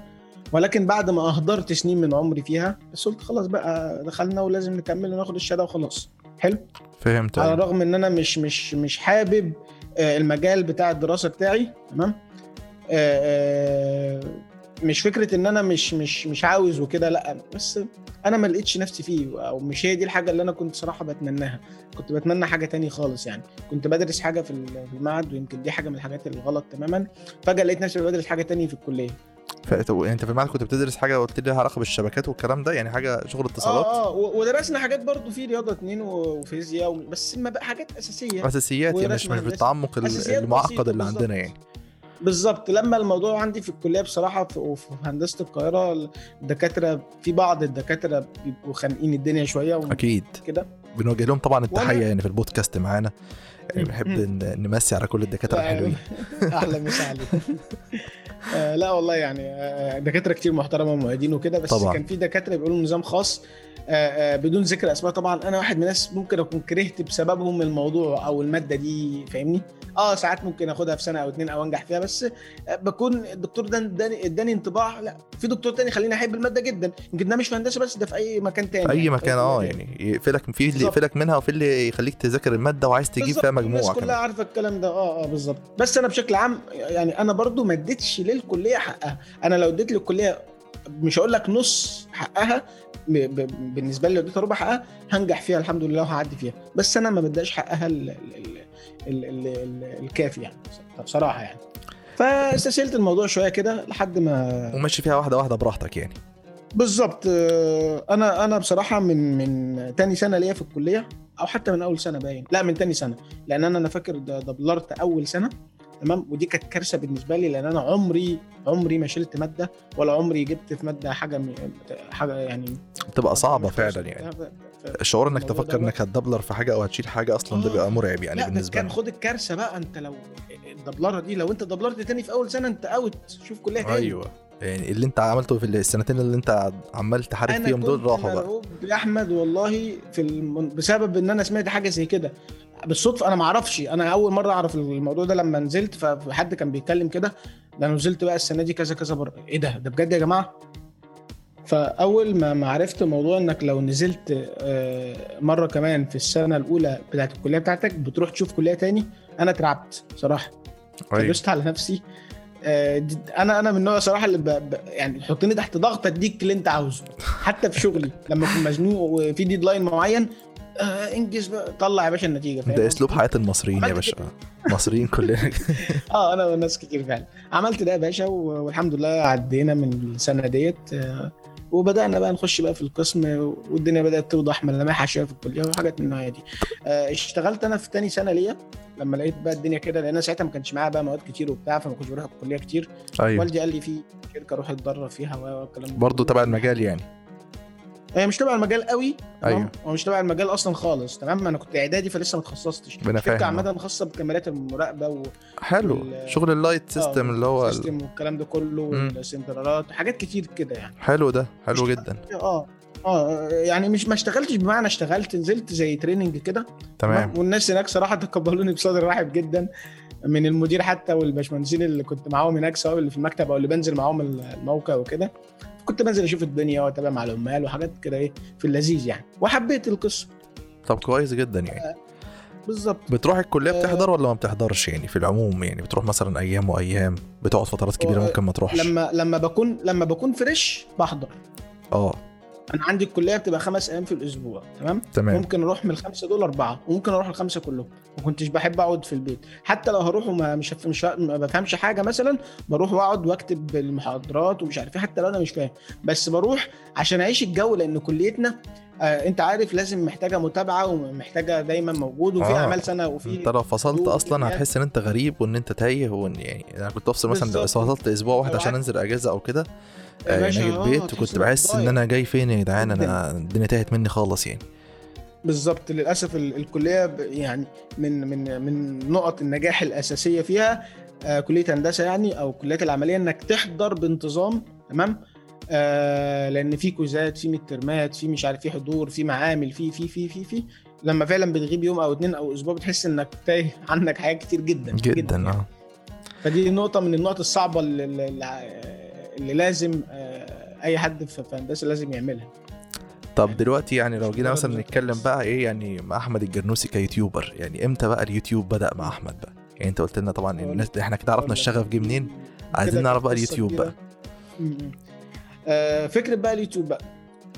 ولكن بعد ما أهدرت سنين من عمري فيها بس قلت خلاص بقى دخلنا ولازم نكمل وناخد الشهادة وخلاص. حلو؟ فهمت. على. الرغم إن أنا مش مش مش حابب آه، المجال بتاع الدراسة بتاعي تمام؟ مش فكرة إن أنا مش مش مش عاوز وكده لأ بس أنا ما لقيتش نفسي فيه أو مش هي دي الحاجة اللي أنا كنت صراحة بتمناها. كنت بتمنى حاجة تاني خالص يعني. كنت بدرس حاجة في ال- في المعهد ويمكن دي حاجة من الحاجات الغلط تماما. فجأة لقيت نفسي بدرس حاجة تاني في الكلية. طب أنت في المعهد كنت بتدرس حاجة قلت لي لها علاقة بالشبكات والكلام ده؟ يعني حاجة شغل اتصالات؟ آه آه و- ودرسنا حاجات برضو في رياضة اتنين وفيزياء و- بس ما بقى حاجات أساسية. أساسيات يعني مش مش. بالتعمق المعقد اللي. عندنا يعني. بالظبط. لما الموضوع عندي في الكلية بصراحة في, وفي هندسة القاهرة الدكاترة في بعض الدكاترة بيبقوا خانقين الدنيا شوية أكيد. وكده بنوجه لهم طبعا التحية وأنا- يعني في البودكاست معانا. يعني بنحب نمسي على كل الدكاترة الحلوين. أحلى مسا عليكم آه لا والله يعني آه دكاترة كتير محترمة ومعيدين وكده بس طبعاً. كان في دكاترة بيقولوا نظام خاص آه آه بدون ذكر أسماء. طبعا أنا واحد من الناس ممكن أكون كرهت بسببهم الموضوع أو المادة دي فاهمني؟ آه ساعات ممكن آخدها في سنة أو اتنين أو أنجح فيها بس آه بكون الدكتور ده اداني اداني انطباع لا. في دكتور تاني خليني أحب المادة جدا. يمكن ده مش في هندسة بس ده في أي مكان تاني في أي يعني، مكان آه. يعني يقفلك في اللي. يقفلك منها وفي اللي يخليك تذاكر المادة وعايز تجيب فيها الناس مجموعة كلها كمان. عارفة الكلام ده. آه آه بالظبط. بس أنا بشكل عام يعني أنا برضو ما اديتش للكلية حقها. أنا لو اديت للكلية مش هقول لك نص حقها بالنسبة لي لو اديتها ربع حقها هنجح فيها الحمد لله وهعدي فيها. بس أنا ما بديش حقها ال ال ال ال ال الكافي يعني بصراحة يعني. فاستسهلت الموضوع شوية كده لحد ما وماشي فيها واحدة واحدة براحتك يعني. بالظبط. أنا أنا بصراحة من من تاني سنة ليا في الكلية أو حتى من أول سنة باين. لا من تاني سنة. لأن أنا أنا فاكر دبلرت أول سنة. تمام؟ ودي كانت كارثة بالنسبة لي لأن أنا عمري عمري ما شلت مادة ولا عمري جبت في مادة حاجة حاجة يعني بتبقى صعبة فعلا يعني. الشعور إنك تفكر إنك هتدبلر في حاجة أو هتشيل حاجة أصلا ده آه. بيبقى مرعب يعني لا بالنسبة كان خد الكارثة بقى أنت لو الدبلرة دي لو أنت دبلرت تاني في أول سنة أنت out شوف كليه تاني. أيوه. يعني اللي أنت عملته في السنتين اللي أنت عمال تحارب أنا فيهم دول راحوا بقى. مرعوب يا احمد والله في الم... بسبب إن أنا سمعت حاجة زي كده. بالصدفة أنا ما أعرفش. أنا أول مرة أعرف الموضوع ده لما نزلت فحد كان بيتكلم كده. ده أنا نزلت بقى السنة دي كذا كذا بره إيه ده؟ ده بجد يا جماعة؟ فأول ما ما عرفت موضوع إنك لو نزلت آه، مرة كمان في السنة الأولى بتاعت الكلية بتاعتك بتروح تشوف كلية تاني أنا اترعبت صراحة. فدوست على نفسي. آه، أنا أنا من النوع صراحة اللي ب... ب... يعني حطني تحت ضغط أديك اللي أنت عاوزه. حتى في شغلي لما أكون مزنوق وفي ديدلاين معين آه إنجز بقى طلع يا باشا النتيجة فاهم؟ ده؟ أسلوب حياة المصريين يا باشا. مصريين كلنا. آه أنا وناس كتير فعلا. عملت ده يا باشا والحمد لله عدينا من السنة ديت. آه، وبدأنا بقى نخش بقى في القسم والدنيا بدأت توضح ملامحها شوية في الكلية وحاجات من النوعية دي. آه، اشتغلت أنا في تاني سنة ليا لما لقيت بقى الدنيا كده لأن أنا ساعتها ما كانش معايا بقى مواد كتير وبتاع فما كنتش بروح الكلية كتير. أيوه. والدي قال لي في شركة روح أتدرب فيها والكلام ده. برضه. تبع المجال يعني. هي مش تبع المجال قوي أيوة. هو مش تبع المجال أصلا خالص تمام؟ أنا كنت إعدادي فلسه ما اتخصصتش. شركة. عامة خاصة بكاميرات المراقبة و... حلو. وال- شغل light system اللي هو ال- ال system والكلام ده كله. والسنترالات حاجات كتير كده يعني. حلو ده. حلو جدا. آه آه يعني مش ما اشتغلتش بمعنى اشتغلت نزلت زي training كده تمام؟ والناس هناك صراحة تقبلوني بصدر رحب جدا من المدير حتى والباشمهندسين اللي كنت معاهم هناك سواء اللي في المكتب أو اللي بنزل معاهم الموقع وكده. كنت بنزل أشوف الدنيا وأتابع مع العمال وحاجات كده إيه في اللذيذ يعني. وحبيت القصة. طب كويس جدا يعني. بالظبط. بتروح الكلية آه. بتحضر ولا ما بتحضرش يعني في العموم يعني؟ بتروح مثلا أيام وأيام؟ بتقعد فترات كبيرة آه، ممكن ما تروحش؟ لما لما بكون لما بكون فريش بحضر. آه. أنا عندي الكليه بتبقى خمس أيام في الأسبوع تمام؟ تمام. ممكن أروح من الخمسه دول أربعة وممكن أروح الخمسة كلهم ما كنتش بحب اقعد في البيت. حتى لو هروح وما مش مش ما بفهمش حاجة مثلا بروح واقعد واكتب المحاضرات ومش عارف إيه حتى لو أنا مش فاهم. بس بروح عشان أعيش الجو لأن كليتنا انت عارف لازم محتاجة متابعة ومحتاجة دايما موجود وفي آه. أعمال سنة وفي انت لو فصلت أصلا. هتحس إن أنت غريب وإن أنت تايه وإن يعني أنا كنت أفصل مثلا. فصلت أسبوع واحد لو عشان أنزل أجازة أو كده يا آه، أجي آه، البيت وكنت بحس إن. أنا جاي فين يا جدعان. أنا الدنيا تاهت مني خالص يعني بالظبط للأسف ال- الكلية يعني من من من نقط النجاح الأساسية فيها آه كلية هندسة يعني أو الكليات العملية إنك تحضر بانتظام تمام آه لأن في كوزات في مترمات في مش عارف في حضور في معامل في في في في في. لما فعلا بتغيب يوم أو اتنين أو أسبوع بتحس إنك تايه عنك حاجات كتير جدا جدا يعني. آه. فدي نقطة من النقط الصعبة اللي, اللي, لازم آه أي حد في هندسه لازم يعملها. طب دلوقتي يعني لو جينا مثلا نتكلم. بقى إيه يعني مع أحمد الجرنوسي ك YouTuber يعني إمتى بقى اليوتيوب بدأ مع أحمد بقى؟ يعني أنت قلت لنا طبعا الناس إحنا كده عرفنا الشغف جه منين؟ عايزين نعرف بقى اليوتيوب. بقى. فكرة بقى اليوتيوب بقى.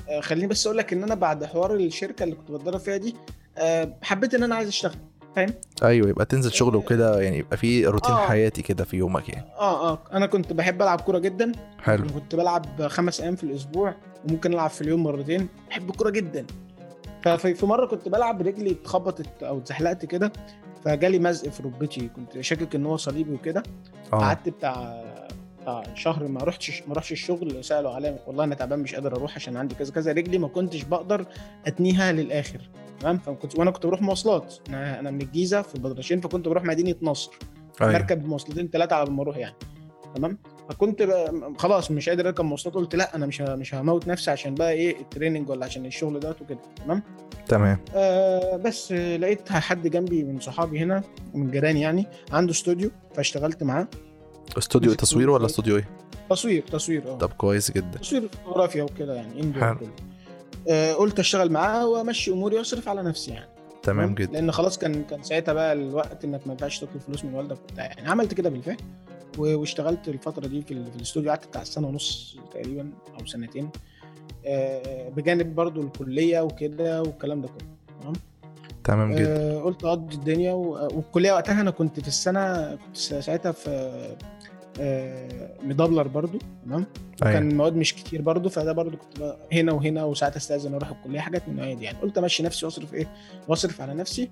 آه خليني بس أقول لك إن أنا بعد حوار الشركة اللي كنت بتدرب فيها دي آه حبيت إن أنا عايز أشتغل فاهم؟ أيوه يبقى تنزل شغل وكده يعني يبقى في روتين آه. حياتي كده في يومك يعني. آه آه أنا كنت بحب ألعب كورة جدا. حلو. كنت بلعب خمس أيام في الأسبوع وممكن ألعب في اليوم مرتين. بحب الكورة جدا. ففي في مرة كنت بلعب رجلي اتخبطت أو اتزحلقت كده فجالي مزق في ركبتي. كنت شاكك إن هو صليبي وكده. قعدت بتاع شهر ما رحتش ما رحتش الشغل سألوا عليا والله أنا تعبان مش قادر أروح عشان عندي كذا كذا رجلي ما كنتش بقدر أتنيها للآخر تمام؟ فكنت وأنا كنت بروح مواصلات. أنا أنا من الجيزة في البدرشين فكنت بروح مدينة نصر أيوه. بركب مواصلتين ثلاثة على ما أروح يعني تمام؟ فكنت بقى خلاص مش قادر أركب مواصلات قلت لأ أنا مش مش هموت نفسي عشان بقى إيه ال training ولا عشان الشغل ده وكده تمام؟ تمام. آه بس لقيت حد جنبي من صحابي هنا من جيراني يعني عنده استوديو فاشتغلت معاه. استوديو تصوير ولا استوديو إيه تصوير تصوير آه. طب كويس جدا. تصوير فوتوغرافيا وكده يعني indoor حلو. آه قلت أشتغل معاه وأمشي أموري وأصرف على نفسي يعني. تمام جدا. لأن خلاص كان كان ساعتها بقى الوقت إنك ما ينفعش تطلب فلوس من والدك وبتاع يعني. عملت كده بالفعل واشتغلت الفترة دي في, في الاستوديو قعدت بتاع سنة ونص تقريبا أو سنتين. آه، بجانب برضو الكلية وكده والكلام ده كله. تمام؟ تمام جدا. آه، قلت أقضي الدنيا والكلية وقتها أنا كنت في السنة كنت ساعتها في آه، مدبلر برضو تمام؟ أيوه. كان مواد مش كتير برضو فده برضو كنت هنا وهنا وساعات أستأذن أروح الكلية حاجات من النوعيه دي يعني. قلت أمشي نفسي وأصرف إيه؟ وأصرف على نفسي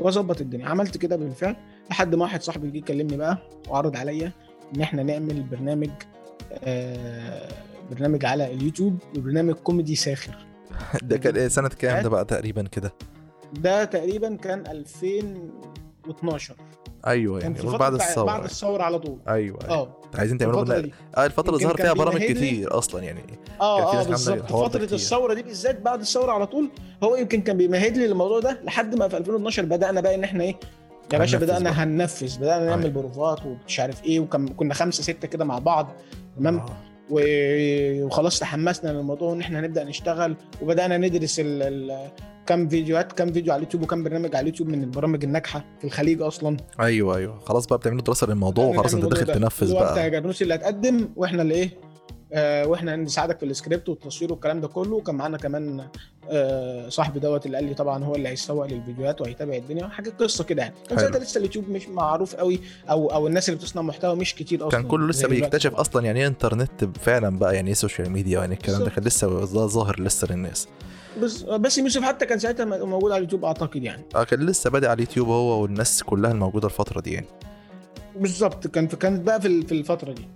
وأظبط الدنيا. عملت كده بالفعل. لحد ما واحد صاحبي جه يكلمني بقى وعرض عليا إن إحنا نعمل برنامج آه برنامج على اليوتيوب وبرنامج كوميدي ساخر. ده كان إيه؟ سنة كام ده بقى تقريبا كده؟ ده تقريبا كان 2012 أيوه كان يعني فترة بعد الثورة بعد الثورة على طول. أيوه أيوه. آه. عايزين تعملوا آه الفترة اللي ظهر كان فيها برامج كتير أصلا يعني. كان آه آه بالظبط. فترة. الثورة دي بالذات بعد الثورة على طول هو يمكن كان بيمهد لي للموضوع ده لحد ما في 2012 بدأنا بقى إن إحنا إيه يا باشا بدأنا بقى. هننفذ بدأنا نعمل أيوة. بروفات ومش عارف إيه وكنا خمسة ستة كده مع بعض تمام؟ آه. وخلاص تحمسنا للموضوع ان إحنا هنبدا نشتغل وبدأنا ندرس ال ال كم فيديوهات كم فيديو على اليوتيوب وكم برنامج على اليوتيوب من البرامج الناجحة في الخليج أصلا. أيوه أيوه. خلاص بقى بتعملوا دراسة للموضوع وخلاص انت داخل. تنفذ هو انت بقى جرنوسي اللي هتقدم وإحنا اللي إيه؟ وإحنا نساعدك في السكريبت والتصوير والكلام ده كله. وكان معانا كمان آه، صاحبي دوت اللي قال لي طبعا هو اللي هيسوق للفيديوهات وهيتابع الدنيا. حاجة قصة كده يعني. كان. ساعتها لسه اليوتيوب مش معروف قوي أو أو الناس اللي بتصنع محتوى مش كتير أصلا كان كله لسه بيكتشف. أصلا يعني إيه انترنت فعلا بقى يعني إيه social media يعني الكلام ده. كان لسه ظاهر لسه للناس. بس بس يوسف حتى كان ساعتها موجود على اليوتيوب أعتقد يعني. آه كان لسه بادئ على اليوتيوب هو والناس كلها الموجودة الفترة دي يعني. بالظبط. كان كانت بقى في الفترة دي.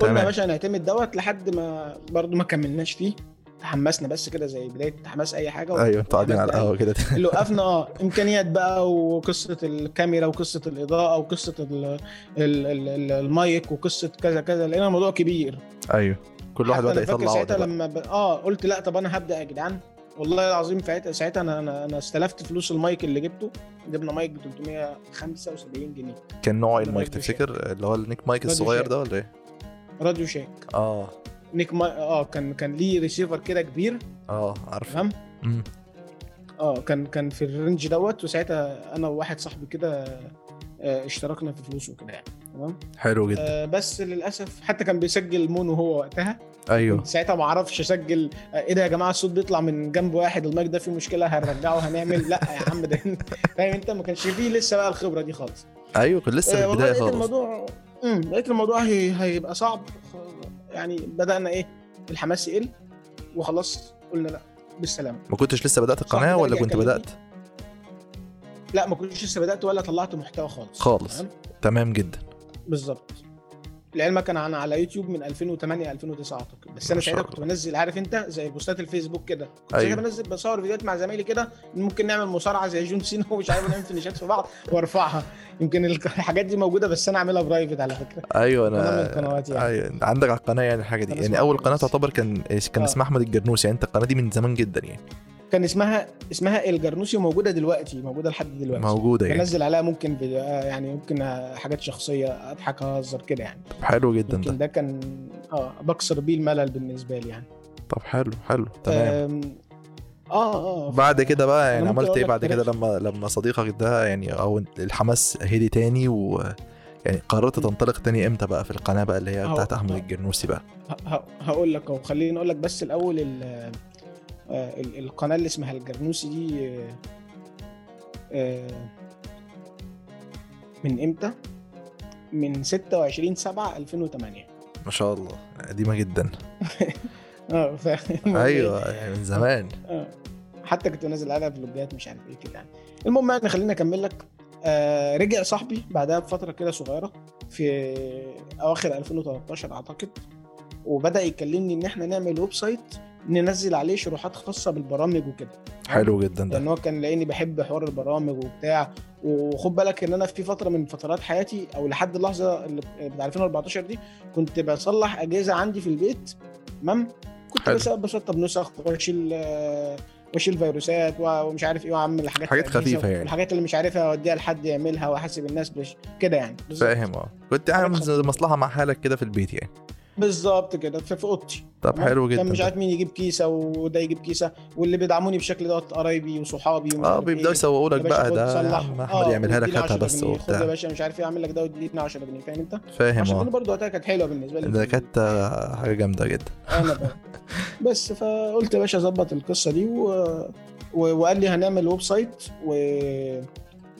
قلنا. يا باشا هنعتمد دوت لحد ما برضو ما كملناش فيه. تحمسنا بس كده زي بداية حماس أي حاجة أيوه أنتوا قاعدين على القهوة كده. اللي وقفنا آه إمكانيات بقى وقصة الكاميرا وقصة الإضاءة وقصة ال ال ال ال المايك وقصة كذا كذا لقينا الموضوع كبير. أيوه كل واحد بدأ يطلع ساعتها. لما ب... آه قلت لأ طب أنا هبدأ يا جدعان. والله العظيم ساعتها ساعتها أنا أنا أنا استلفت فلوس المايك اللي جبته. جبنا مايك ب 375 جنيه. كان نوع المايك تفتكر؟ اللي هو ال neck mic الصغير. ده ولا إيه؟ Radio Shack آه. neck م... آه كان كان ليه ريسيفر كده كبير. آه عارف. تمام؟ مم. آه كان كان في ال range دوت وساعتها أنا وواحد صاحبي كده آه، اشتركنا في فلوسه كده يعني. تمام؟ حلو جدا. آه بس للأسف حتى كان بيسجل mono هو وقتها. أيوه. ساعتها ما أعرفش اسجل آه، إيه ده يا جماعة الصوت بيطلع من جنب واحد المايك ده فيه مشكلة هنرجعه هنعمل؟ لا يا عم ده فاهم أنت؟ ما كانش فيه لسه بقى الخبرة دي خالص. أيوه كان لسه آه في والله البدايه خالص. الموضوع امم لقيت الموضوع هي... هيبقى صعب. يعني بدأنا إيه؟ الحماس يقل وخلاص قلنا لأ بالسلامة. ما كنتش لسه بدأت القناة ولا كنت. بدأت؟ لأ ما كنتش لسه بدأت ولا طلعت محتوى خالص. خالص. تمام؟ تمام جدا. بالظبط. لعلمك أنا أنا على يوتيوب من 2008 2009 أعتقد بس أنا ساعتها. كنت بنزل عارف أنت زي بوستات الفيسبوك كده كنت أيوة. ساعتها بنزل بصور فيديوهات مع زمايلي كده ممكن نعمل مصارعة زي جون سينا ومش عارف نعمل finish ات في بعض وأرفعها يمكن الحاجات دي موجودة بس أنا عاملها private على فكرة أيوه من أنا القنوات يعني. أيوة. عندك على القناة يعني الحاجة دي يعني أول قناة. تعتبر كان كان آه. اسمها أحمد الجرنوسي يعني أنت القناة دي من زمان جدا يعني كان اسمها اسمها الجرنوسي وموجودة دلوقتي موجودة لحد دلوقتي موجودة يعني بنزل عليها ممكن فيديو آه، يعني ممكن آه، حاجات شخصية اضحك اهزر كده يعني حلو جدا ده ده كان آه بكسر بيه الملل بالنسبة لي يعني طب حلو حلو تمام آه آه بعد كده بقى يعني عملت إيه بعد كده. لما لما صديقك ده يعني أو الحماس هدي تاني و يعني قررت تنطلق تاني إمتى بقى في القناة بقى اللي هي. بتاعت أحمد. الجرنوسي بقى هقول لك أهو خليني أقول لك بس الأول ال- آه، ال- القناة اللي اسمها الجرنوسي دي آه، آه، من إمتى؟ من 26 7 2008 ما شاء الله قديمة جدا آه. أيوه يعني من زمان آه. حتى كنت بنزل عليها vlog ات مش عارف إيه كده يعني المهم يعني خليني أكمل لك آه رجع صاحبي بعدها بفترة كده صغيرة في أواخر 2013 أعتقد وبدأ يكلمني إن إحنا نعمل website ننزل عليه شروحات خاصة بالبرامج وكده. حلو جدا لأن ده هو كان لاقيني بحب حوار البرامج وبتاع. وخد بالك إن أنا في فترة من فترات حياتي أو لحد اللحظة اللي بتاع 2014 دي كنت بصلح أجهزة عندي في البيت. تمام؟ كنت بسطب نسخ واشيل واشيل فيروسات ومش عارف إيه وأعمل حاجات حاجات خفيفة يعني. والحاجات اللي مش عارفها أوديها لحد يعملها وأحاسب الناس بش كده يعني. فاهم آه. كنت عامل مصلحة مع حالك كده في البيت يعني. بالظبط كده في أوضتي طب؟ حلو جدا كان مش. عارف مين يجيب كيسة وده يجيب كيسة واللي بيدعموني بالشكل دوت قرايبي وصحابي ومش آه بيبدأوا إيه. يسوقوا لك بقى ده يا. عم آه، احمد يعملها لك هاتها 10 بس. خد يا وبتاع باشا مش عارف إيه أعمل لك ده واديني 10 جنيه فاهم أنت؟ فاهم 10 آه جنيه برضه وقتها كانت حلوة بالنسبة لي ده كانت آه، حاجة جامدة جدا أنا بقى. بس فقلت يا باشا ظبط القصة دي و... و... وقال لي هنعمل website و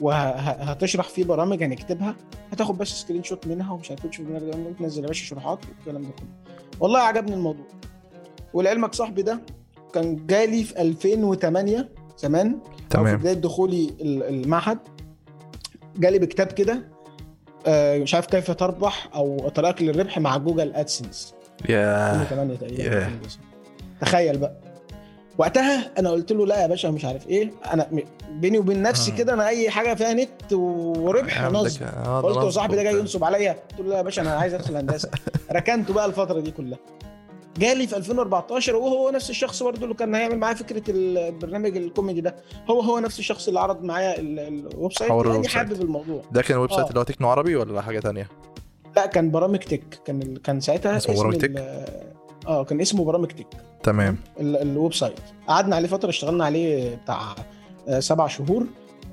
وهتشرح فيه برامج هنكتبها. هتاخد بس screenshot منها ومش هتكون تشوف منها تنزل يا باشا شروحات والكلام ده كله. والله عجبني الموضوع. ولعلمك صاحبي ده كان جالي في 2008 زمان. أو في تمام بداية دخولي ال- المعهد. جالي بكتاب كده آه، مش عارف كيف تربح أو طريقك للربح مع جوجل أدسنس. يا 2008 تقريبا. تخيل بقى. وقتها أنا قلت له لا يا باشا مش عارف إيه. أنا بيني وبين نفسي آه. كده أنا اي حاجة فيها نت وربح نصب آه، قلت له صاحبي ده جاي. ينصب عليا. قلت له لا يا باشا أنا عايز ادخل هندسة. ركنته بقى الفترة دي كلها. جالي في 2014 وهو نفس الشخص برضه اللي كان هيعمل معايا فكرة البرنامج الكوميدي ده. هو هو نفس الشخص اللي عرض معايا ال- ال website يعني ال website. حابب الموضوع. ده كان website آه. اللي هو تكنو عربي ولا حاجة تانية؟ لا كان برامج تك. كان كان ساعتها اسمه اسم برامج تك؟ آه كان اسمه برامج تك. تمام. ال- ال website. قعدنا عليه فترة اشتغلنا عليه بتاع آه، سبع شهور.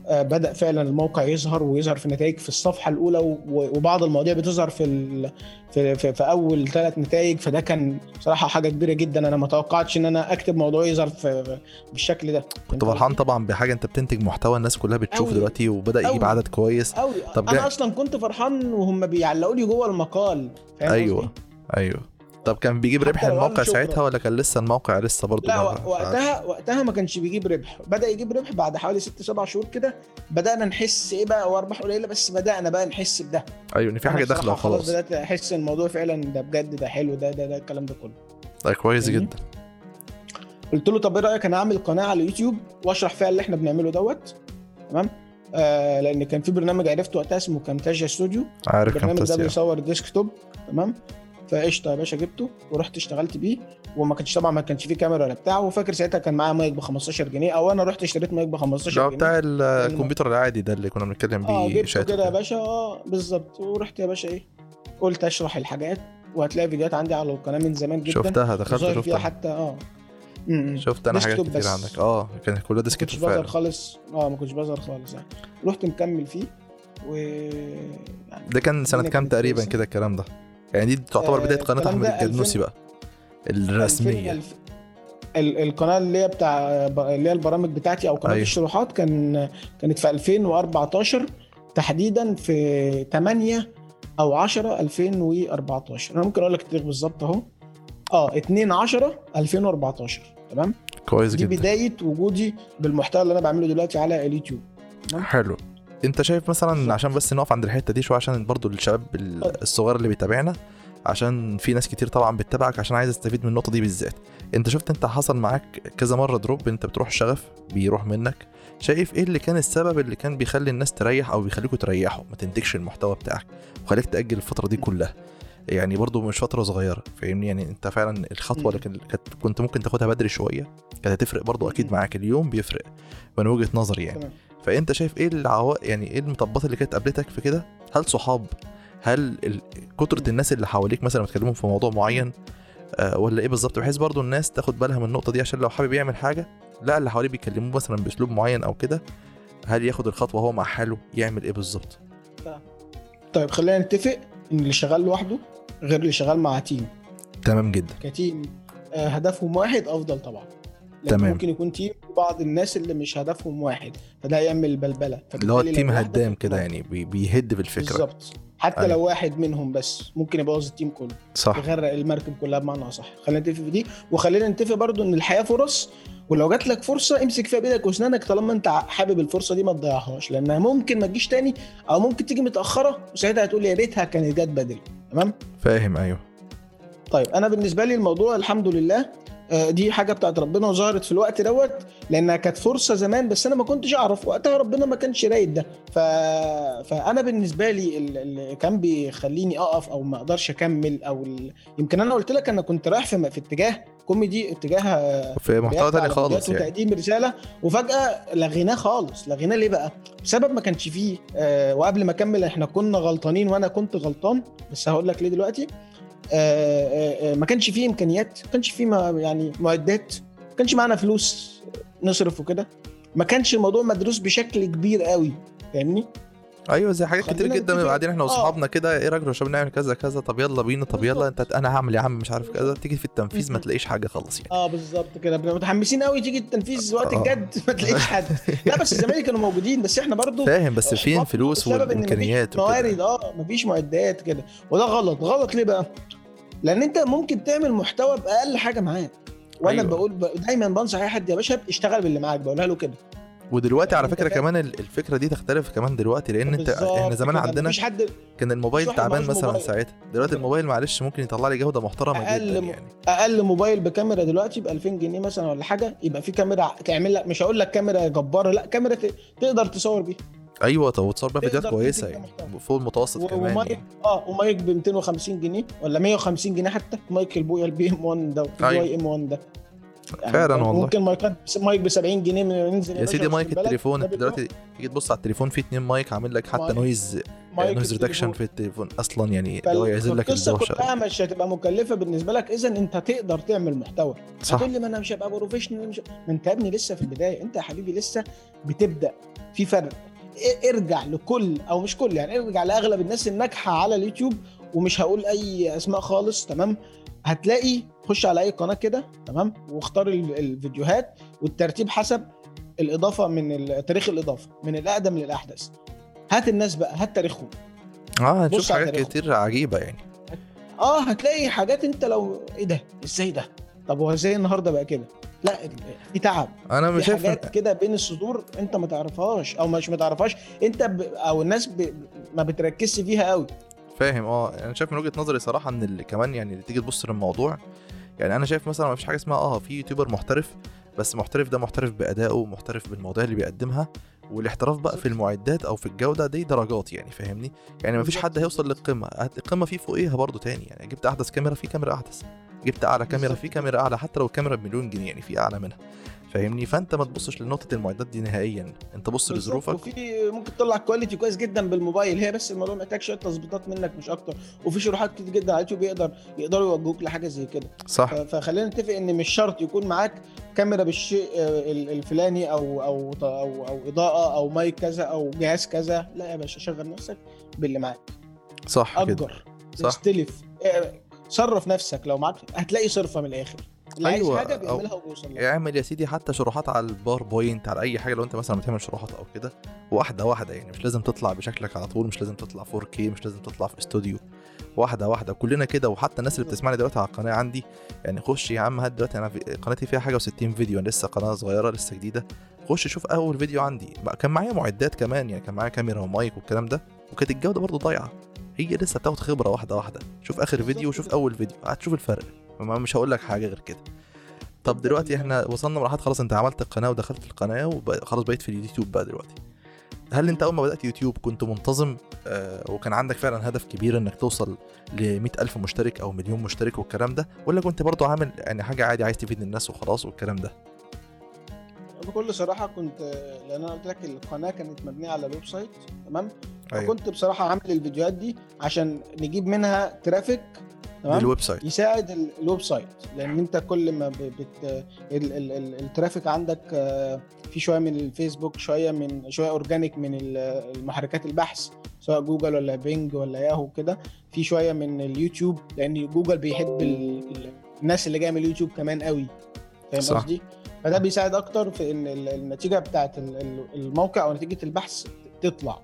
آه، بدأ فعلا الموقع يظهر ويظهر في نتائج في الصفحة الأولى وبعض المواضيع بتظهر في ال... في, في, في أول ثلاث نتائج. فده كان بصراحة حاجة كبيرة جدا. أنا ما توقعتش إن أنا أكتب موضوع يظهر في بالشكل ده. كنت فرحان طبعا بحاجة أنت بتنتج محتوى الناس كلها بتشوفه أوي. دلوقتي وبدأ يجيب أوي. عدد كويس. قوي طب أنا أصلا كنت فرحان وهم بيعلقوا لي جوه المقال أيوه. قصدي؟ أيوه. طب كان بيجيب ربح الموقع. ساعتها ولا كان لسه الموقع لسه برضه لا وقتها وقتها ما كانش بيجيب ربح. بدأ يجيب ربح بعد حوالي ست سبع شهور كده. بدأنا نحس إيه بقى؟ وارباح قليلة بس بدأنا بقى نحس بده. أيوه إن في حاجة داخلة خلاص وخلاص بدأت أحس إن الموضوع فعلا ده بجد ده حلو ده ده ده الكلام ده كله. ده كويس؟ جدا. قلت له طب إيه رأيك أنا أعمل قناة على اليوتيوب وأشرح فيها اللي إحنا بنعمله دوت؟ تمام؟ آه لأن كان في برنامج عرفته وقتها اسمه Camtasia Studio عارف البرنامج ده بيصور desktop. تمام؟ فقشطة يا باشا جبته ورحت اشتغلت بيه وما كانش طبعا ما كانش فيه كاميرا ولا بتاع وفاكر ساعتها كان معايا مايك ب 15 جنيه أو أنا رحت اشتريت مايك ب 15 ده جنيه. بتاع الكمبيوتر العادي ده اللي كنا بنتكلم آه بيه جبته شات كده يا. باشا آه بالظبط. ورحت يا باشا إيه قلت أشرح الحاجات وهتلاقي فيديوهات عندي على القناة من زمان جدا. شفتها دخلت ظاهر فيها شفتها حتى آه. شفت أنا حاجات كتير بس. عندك. آه كانت كلها ما ديسكتوب كنتش بظهر فعلا. خالص. آه ما كنتش بظهر خالص يعني. رحت مكمل فيه و يعني ده كان سنة الدنيا كام تقريبا. كده الكلام ده؟ يعني دي تعتبر آه، بدايه قناة الكلام أحمد 2000 بقى الرسمية. 2000 ال- القناة اللي هي بتاع اللي هي البرامج بتاعتي أو قناة. أيوه. الشروحات كان كانت في 2014 تحديدا في 8 أو 10 2014 أنا ممكن أقول لك التاريخ بالظبط أهو. آه 2 10 2014 تمام؟ كويس دي جدا. بداية وجودي بالمحتوى اللي أنا بعمله دلوقتي على اليوتيوب. حلو. انت شايف مثلا. عشان بس نقف عند الحتة دي شوية عشان برضو الشباب ال- الصغير اللي بيتابعنا عشان في ناس كتير طبعا بتتابعك عشان عايز استفيد من النقطة دي بالذات. انت شفت انت حصل معاك كذا مرة دروب انت بتروح شغف بيروح منك. شايف إيه اللي كان السبب اللي كان بيخلي الناس تريح أو بيخليكوا تريحوا ما تنتجش المحتوى بتاعك وخليك تأجل الفترة دي كلها؟ يعني برضو مش فترة صغيرة فاهمني؟ يعني انت فعلا الخطوة. اللي كنت ممكن تاخدها بدري شوية كانت هتفرق برضو أكيد. معاك اليوم بيفرق من وجهة نظري يعني. فأنت شايف إيه العوا يعني إيه المطبات اللي كانت قابلتك في كده؟ هل صحاب؟ هل ال... كترة الناس اللي حواليك مثلا بتكلمهم في موضوع معين؟ آه ولا إيه بالظبط؟ بحيث برضو الناس تاخد بالها من النقطة دي عشان لو حابب يعمل حاجة لا اللي حواليه بيكلموه مثلا بأسلوب معين أو كده هل ياخد الخطوة هو مع حاله؟ يعمل إيه بالظبط؟ طيب خلينا نتفق إن اللي شغال لوحده غير اللي شغال مع team. تمام جدا. ك team آه، هدفهم واحد أفضل طبعا. لكن تمام. ممكن يكون team بعض الناس اللي مش هدفهم واحد فده هيعمل بلبله اللي هو ال team هدام كده يعني بي... بيهد بالفكرة بالظبط. حتى أيوة. لو واحد منهم بس ممكن يبوظ التيم كله. صح. يغرق المركب كلها بمعنى أصح. خلينا نتفق في دي. وخلينا نتفق برضو إن الحياة فرص ولو جات لك فرصة امسك فيها بإيدك وأسنانك طالما أنت حابب الفرصة دي ما تضيعهاش. لأنها ممكن ما تجيش تاني أو ممكن تيجي متأخرة وساعتها هتقول يا ريتها كانت جت بدري. تمام؟ فاهم أيوه. طيب أنا بالنسبة لي الموضوع الحمد لله دي حاجة بتاعت ربنا وظهرت في الوقت دوت لأنها كانت فرصة زمان بس أنا ما كنتش أعرف. وقتها ربنا ما كانش رايد ده. ف... فأنا بالنسبة لي ال- اللي كان بيخليني أقف أو ما أقدرش أكمل أو ال... يمكن أنا قلت لك أنا كنت رايح في, في اتجاه كوميدي اتجاه آه، في محتوى تاني خالص يعني. وتقديم رسالة وفجأة لغيناه خالص. لغيناه ليه بقى؟ بسبب ما كانش فيه آه وقبل ما أكمل إحنا كنا غلطانين وأنا كنت غلطان. بس هقول لك ليه دلوقتي. آه آه آه ما كانش فيه إمكانيات ما كانش فيه يعني معدات ما كانش معانا فلوس نصرف وكده. ما كانش الموضوع مدروس بشكل كبير قوي فاهمني؟ أيوه زي حاجات كتير جدا وبعدين إحنا آه. واصحابنا كده إيه يا شباب نعمل كذا كذا طب يلا بينا طب يلا. أنت أنا هعمل يا عم مش عارف كذا تيجي في التنفيذ ما. تلاقيش حاجة خالص يعني. آه بالظبط كده. متحمسين قوي تيجي التنفيذ وقت آه. الجد ما تلاقيش حد. لا بس الزمالك كانوا موجودين بس إحنا برضو فاهم بس فين فلوس والإمكانيات موارد آه مفيش معدات كده. وده غلط. غلط ليه بقى؟ لأن انت ممكن تعمل محتوى باقل حاجة معاك وأنا أيوة. بقول ب... دايما بنصح أي حد يا باشا اشتغل باللي معاك بقولها له كده ودلوقتي على فكرة. كمان ال- الفكرة دي تختلف كمان دلوقتي لأن أنت إحنا زمان. عندنا مفيش حد كان الموبايل تعبان مثلا. ساعتها دلوقتي الموبايل معلش ممكن يطلع لي جودة محترمة أقل جدا يعني أقل موبايل بكاميرا دلوقتي ب 2000 جنيه مثلا ولا حاجة يبقى في كاميرا تعمل لك مش هقول لك كاميرا جبارة لا كاميرا. تقدر تصور بيها أيوه طب وتصور بقى فيديوهات كويسة يعني. فوق المتوسط و- كمان ومايك يعني آه ومايك ب 250 جنيه ولا 150 جنيه حتى mic ال Boya ال BM1 ده أيوة. ال BM1 ده يعني فعلا والله. ممكن مايكات مايك ب 70 جنيه من ننزل يا سيدي مايك التليفون انت دلوقتي تيجي تبص على التليفون فيه اتنين مايك عامل لك حتى mic. noise mic noise reduction. في التليفون أصلا يعني اللي هو يعزل لك الدوشه كلها مش هتبقى مكلفة بالنسبة لك اذا أنت تقدر تعمل محتوى صح هتقول لي ما أنا مش هبقى professional مش ما أنت يا ابني لسه في البداية أنت يا حبيبي لسه بتبدأ في فرق ارجع لكل أو مش كل يعني ارجع لأغلب الناس الناجحة على اليوتيوب ومش هقول أي أسماء خالص تمام؟ هتلاقي خش على أي قناة كده تمام؟ واختار ال- الفيديوهات والترتيب حسب الإضافة من تاريخ الإضافة من الأقدم للأحدث. هات الناس بقى هات تاريخهم. آه هتشوف حاجات. كتير عجيبة يعني. آه هتلاقي حاجات أنت لو إيه ده؟ إزاي ده؟ طب هو إزاي النهارده بقى كده؟ لا في تعب. أنا مش شايف حاجات كده بين السطور أنت ما تعرفهاش أو مش ما تعرفهاش. أنت ب... أو الناس ب... ما بتركزش فيها قوي فاهم آه أنا شايف من وجهة نظري صراحة إن اللي كمان يعني اللي تيجي تبص للموضوع يعني أنا شايف مثلا ما فيش حاجة اسمها آه في يوتيوبر محترف بس محترف ده محترف بأدائه محترف بالمواضيع اللي بيقدمها والاحتراف بقى في المعدات أو في الجودة دي درجات يعني فاهمني يعني ما فيش بالظبط، حد هيوصل. للقمة القمة في فوقيها برضه تاني يعني جبت أحدث كاميرا في كاميرا أحدث جبت أعلى كاميرا. في كاميرا أعلى حتى لو الكاميرا بمليون جنيه يعني في أعلى منها فاهمني؟ فأنت ما تبصش لنقطة المعدات دي نهائيا. أنت بص. لظروفك. وفي ممكن تطلع quality كويس جدا بالموبايل. هي بس الموضوع محتاج شوية تظبيطات منك مش أكتر. وفي شروحات كتير جدا على اليوتيوب يقدر يقدروا يوجهوك لحاجة زي كده. صح. فخلينا نتفق إن مش شرط يكون معاك كاميرا بالشيء آه، ال- الفلاني أو أو أو أو إضاءة أو مايك كذا أو جهاز كذا. لا يا باشا شغل نفسك باللي معاك. صح كده. أجر. صح. استلف آه، صرف نفسك. لو معاك هتلاقي صرفة من الآخر. اللي أيوة، حاجة بيعملها وبيوصل اعمل يا سيدي حتى شروحات على ال PowerPoint على أي حاجة لو أنت مثلا بتعمل شروحات أو كده واحدة واحدة يعني مش لازم تطلع بشكلك على طول مش لازم تطلع 4K مش لازم تطلع في استوديو. واحدة واحدة كلنا كده. وحتى الناس اللي بتسمعني دلوقتي على القناة عندي يعني خش يا عم هات دلوقتي أنا في قناتي فيها حاجة و60 فيديو أنا لسه قناة صغيرة لسه جديدة. خش شوف أول فيديو عندي. بقى كان معايا معدات كمان يعني كان معايا كاميرا ومايك والكلام ده وكانت الجودة برضه ضايعة. هي لسه بتاخد خبرة واحدة واحدة. شوف آخر فيديو وشوف. أول فيديو هتشوف الفرق. مش هقول لك حاجة غير كده. طب دلوقتي إحنا وصلنا لمرحله خلاص انت عملت القناة ودخلت القناة وخلاص بقيت في اليوتيوب بقى دلوقتي. هل انت اول ما بدأت يوتيوب كنت منتظم؟ آه وكان عندك فعلا هدف كبير انك توصل ل ألف مشترك أو مليون مشترك والكلام ده؟ ولا كنت برضو عامل يعني حاجة عادي عايز تفيد الناس وخلاص والكلام ده؟ بكل صراحة كنت لأن أنا قلت لك القناة كانت مبنية على ال website تمام؟ أيوه. فكنت بصراحة عامل الفيديوهات دي عشان نجيب منها traffic لل website. يساعد ال- ال website لأن أنت كل ما بت ال ال ال ال traffic عندك آه، في شوية من الفيسبوك شوية من شوية organic من ال- المحركات البحث سواء جوجل ولا بينج ولا ياهو كده. في شوية من اليوتيوب لأن جوجل بيحب ال- ال- الناس اللي جاية من اليوتيوب كمان قوي. فاهم. قصدي؟ فده بيساعد أكتر في إن ال- النتيجة بتاعت ال- ال- الموقع أو نتيجة البحث تطلع.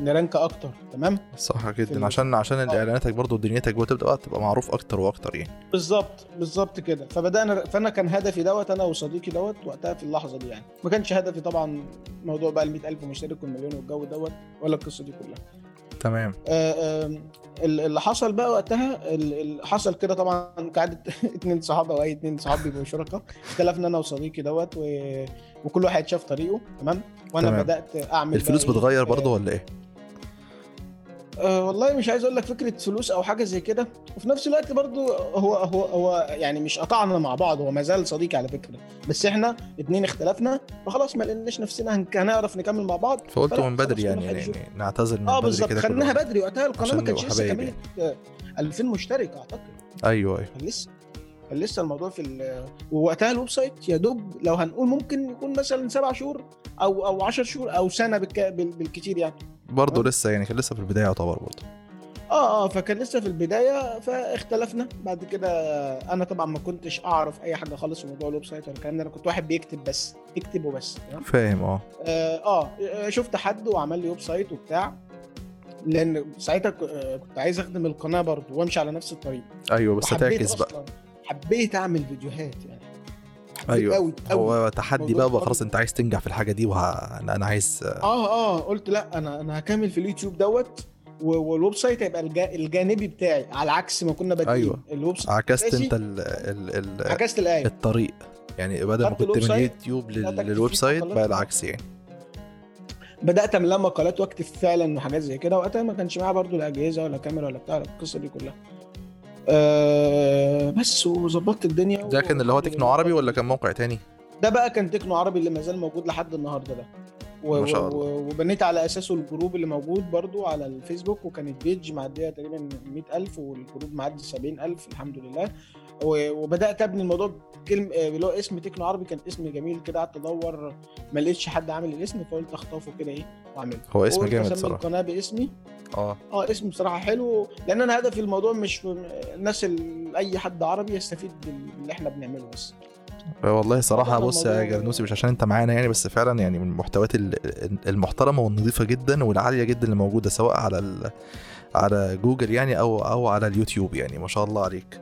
ن rank أكتر تمام؟ صح جدا. عشان عشان آه. إعلاناتك برضو ودنيتك بقى تبقى معروف أكتر وأكتر يعني. بالظبط بالظبط كده. فبدأنا فأنا كان هدفي دوت أنا وصديقي دوت وقتها في اللحظة دي يعني. ما كانش هدفي طبعا موضوع بقى ال 100000 مشترك والمليون والجو دوت ولا القصة دي كلها. تمام. آه، آه، ال- اللي حصل بقى وقتها ال- ال- حصل كده طبعا كعادة اتنين صحاب أو اي اتنين صحاب بيبقوا شركاء. اختلفنا أنا وصديقي دوت و... وكل واحد شاف طريقه تمام؟ وأنا تمام. بدأت أعمل الفلوس إيه، بتغير آه، برضو ولا إيه؟ أه والله مش عايز أقول لك فكرة فلوس أو حاجة زي كده. وفي نفس الوقت برضو هو هو هو يعني مش قطعنا مع بعض هو ما زال صديقي على فكرة. بس إحنا اتنين اختلفنا فخلاص ما لقيناش نفسنا هن- هنعرف نكمل مع بعض. فقلت من بدري يعني, يعني. نعتذر من آه بدري كده خدناها. بدري وقتها القناة ما نبقى لسه كملت آه، 2000 مشترك أعتقد. أيوه أيوه. كان لسه كان لسه الموضوع في ال- ووقتها ال website يا دوب لو هنقول ممكن يكون مثلا سبع شهور أو أو 10 شهور أو سنة بالك... بال- بالكتير يعني. برضه. لسه يعني كان لسه في البداية يعتبر برضه. آه آه فكان لسه في البداية فاختلفنا. بعد كده أنا طبعا ما كنتش أعرف أي حاجة خالص في موضوع ال website ولا الكلام ده أنا كنت واحد بيكتب بس يكتب وبس؟ فاهم آه. آه آه شفت حد وعمل لي website وبتاع لأن ساعتها آه، كنت عايز أخدم القناة برضه وأمشي على نفس الطريق. أيوه بس هتعكس بقى. حبيت أعمل فيديوهات يعني. أيوه قوي قوي هو تحدي بقى. خلاص أنت عايز تنجح في الحاجة دي وه... أنا عايز آه آه قلت لأ أنا أنا هكمل في اليوتيوب دوت وال website هيبقى الجا- الجانبي بتاعي على عكس ما كنا بادئين أيوة. ال website عكست. أنت ال... ال... ال... عكست الآية الطريق يعني بدل ما كنت من اليوتيوب لل website. بقى العكس يعني بدأت املا مقالات وأكتب فعلا وحاجات زي كده وقتها ما كانش معايا برضو لا أجهزة ولا كاميرا ولا بتاع القصة دي كلها آه بس وظبطت الدنيا ده كان اللي هو تكنو عربي ولا كان موقع تاني؟ ده بقى كان تكنو عربي اللي ما زال موجود لحد النهارده ده. ما شاء الله. وبنيت على أساسه ال group اللي موجود برضو على الفيسبوك وكانت page معدية تقريبا 100000 وال group معدي 70000 الحمد لله. وبدأت أبني الموضوع كلمه اللي هو اسم تكنو عربي كان اسم جميل كده. قعدت أدور ما لقيتش حد عامل الاسم فقلت أخطفه كده إيه وأعمله. هو اسم جامد صراحة. القناه باسمي. آه. آه اسم بصراحة حلو لأن أنا هدفي الموضوع مش الناس ال- أي حد عربي يستفيد باللي إحنا بنعمله بس. والله صراحة طبعاً بص يا جرنوسي مش عشان انت معانا يعني بس فعلا يعني من المحتويات ال- المحترمة والنظيفة جدا والعالية جدا اللي موجودة سواء على ال... على جوجل يعني أو أو على اليوتيوب يعني ما شاء الله عليك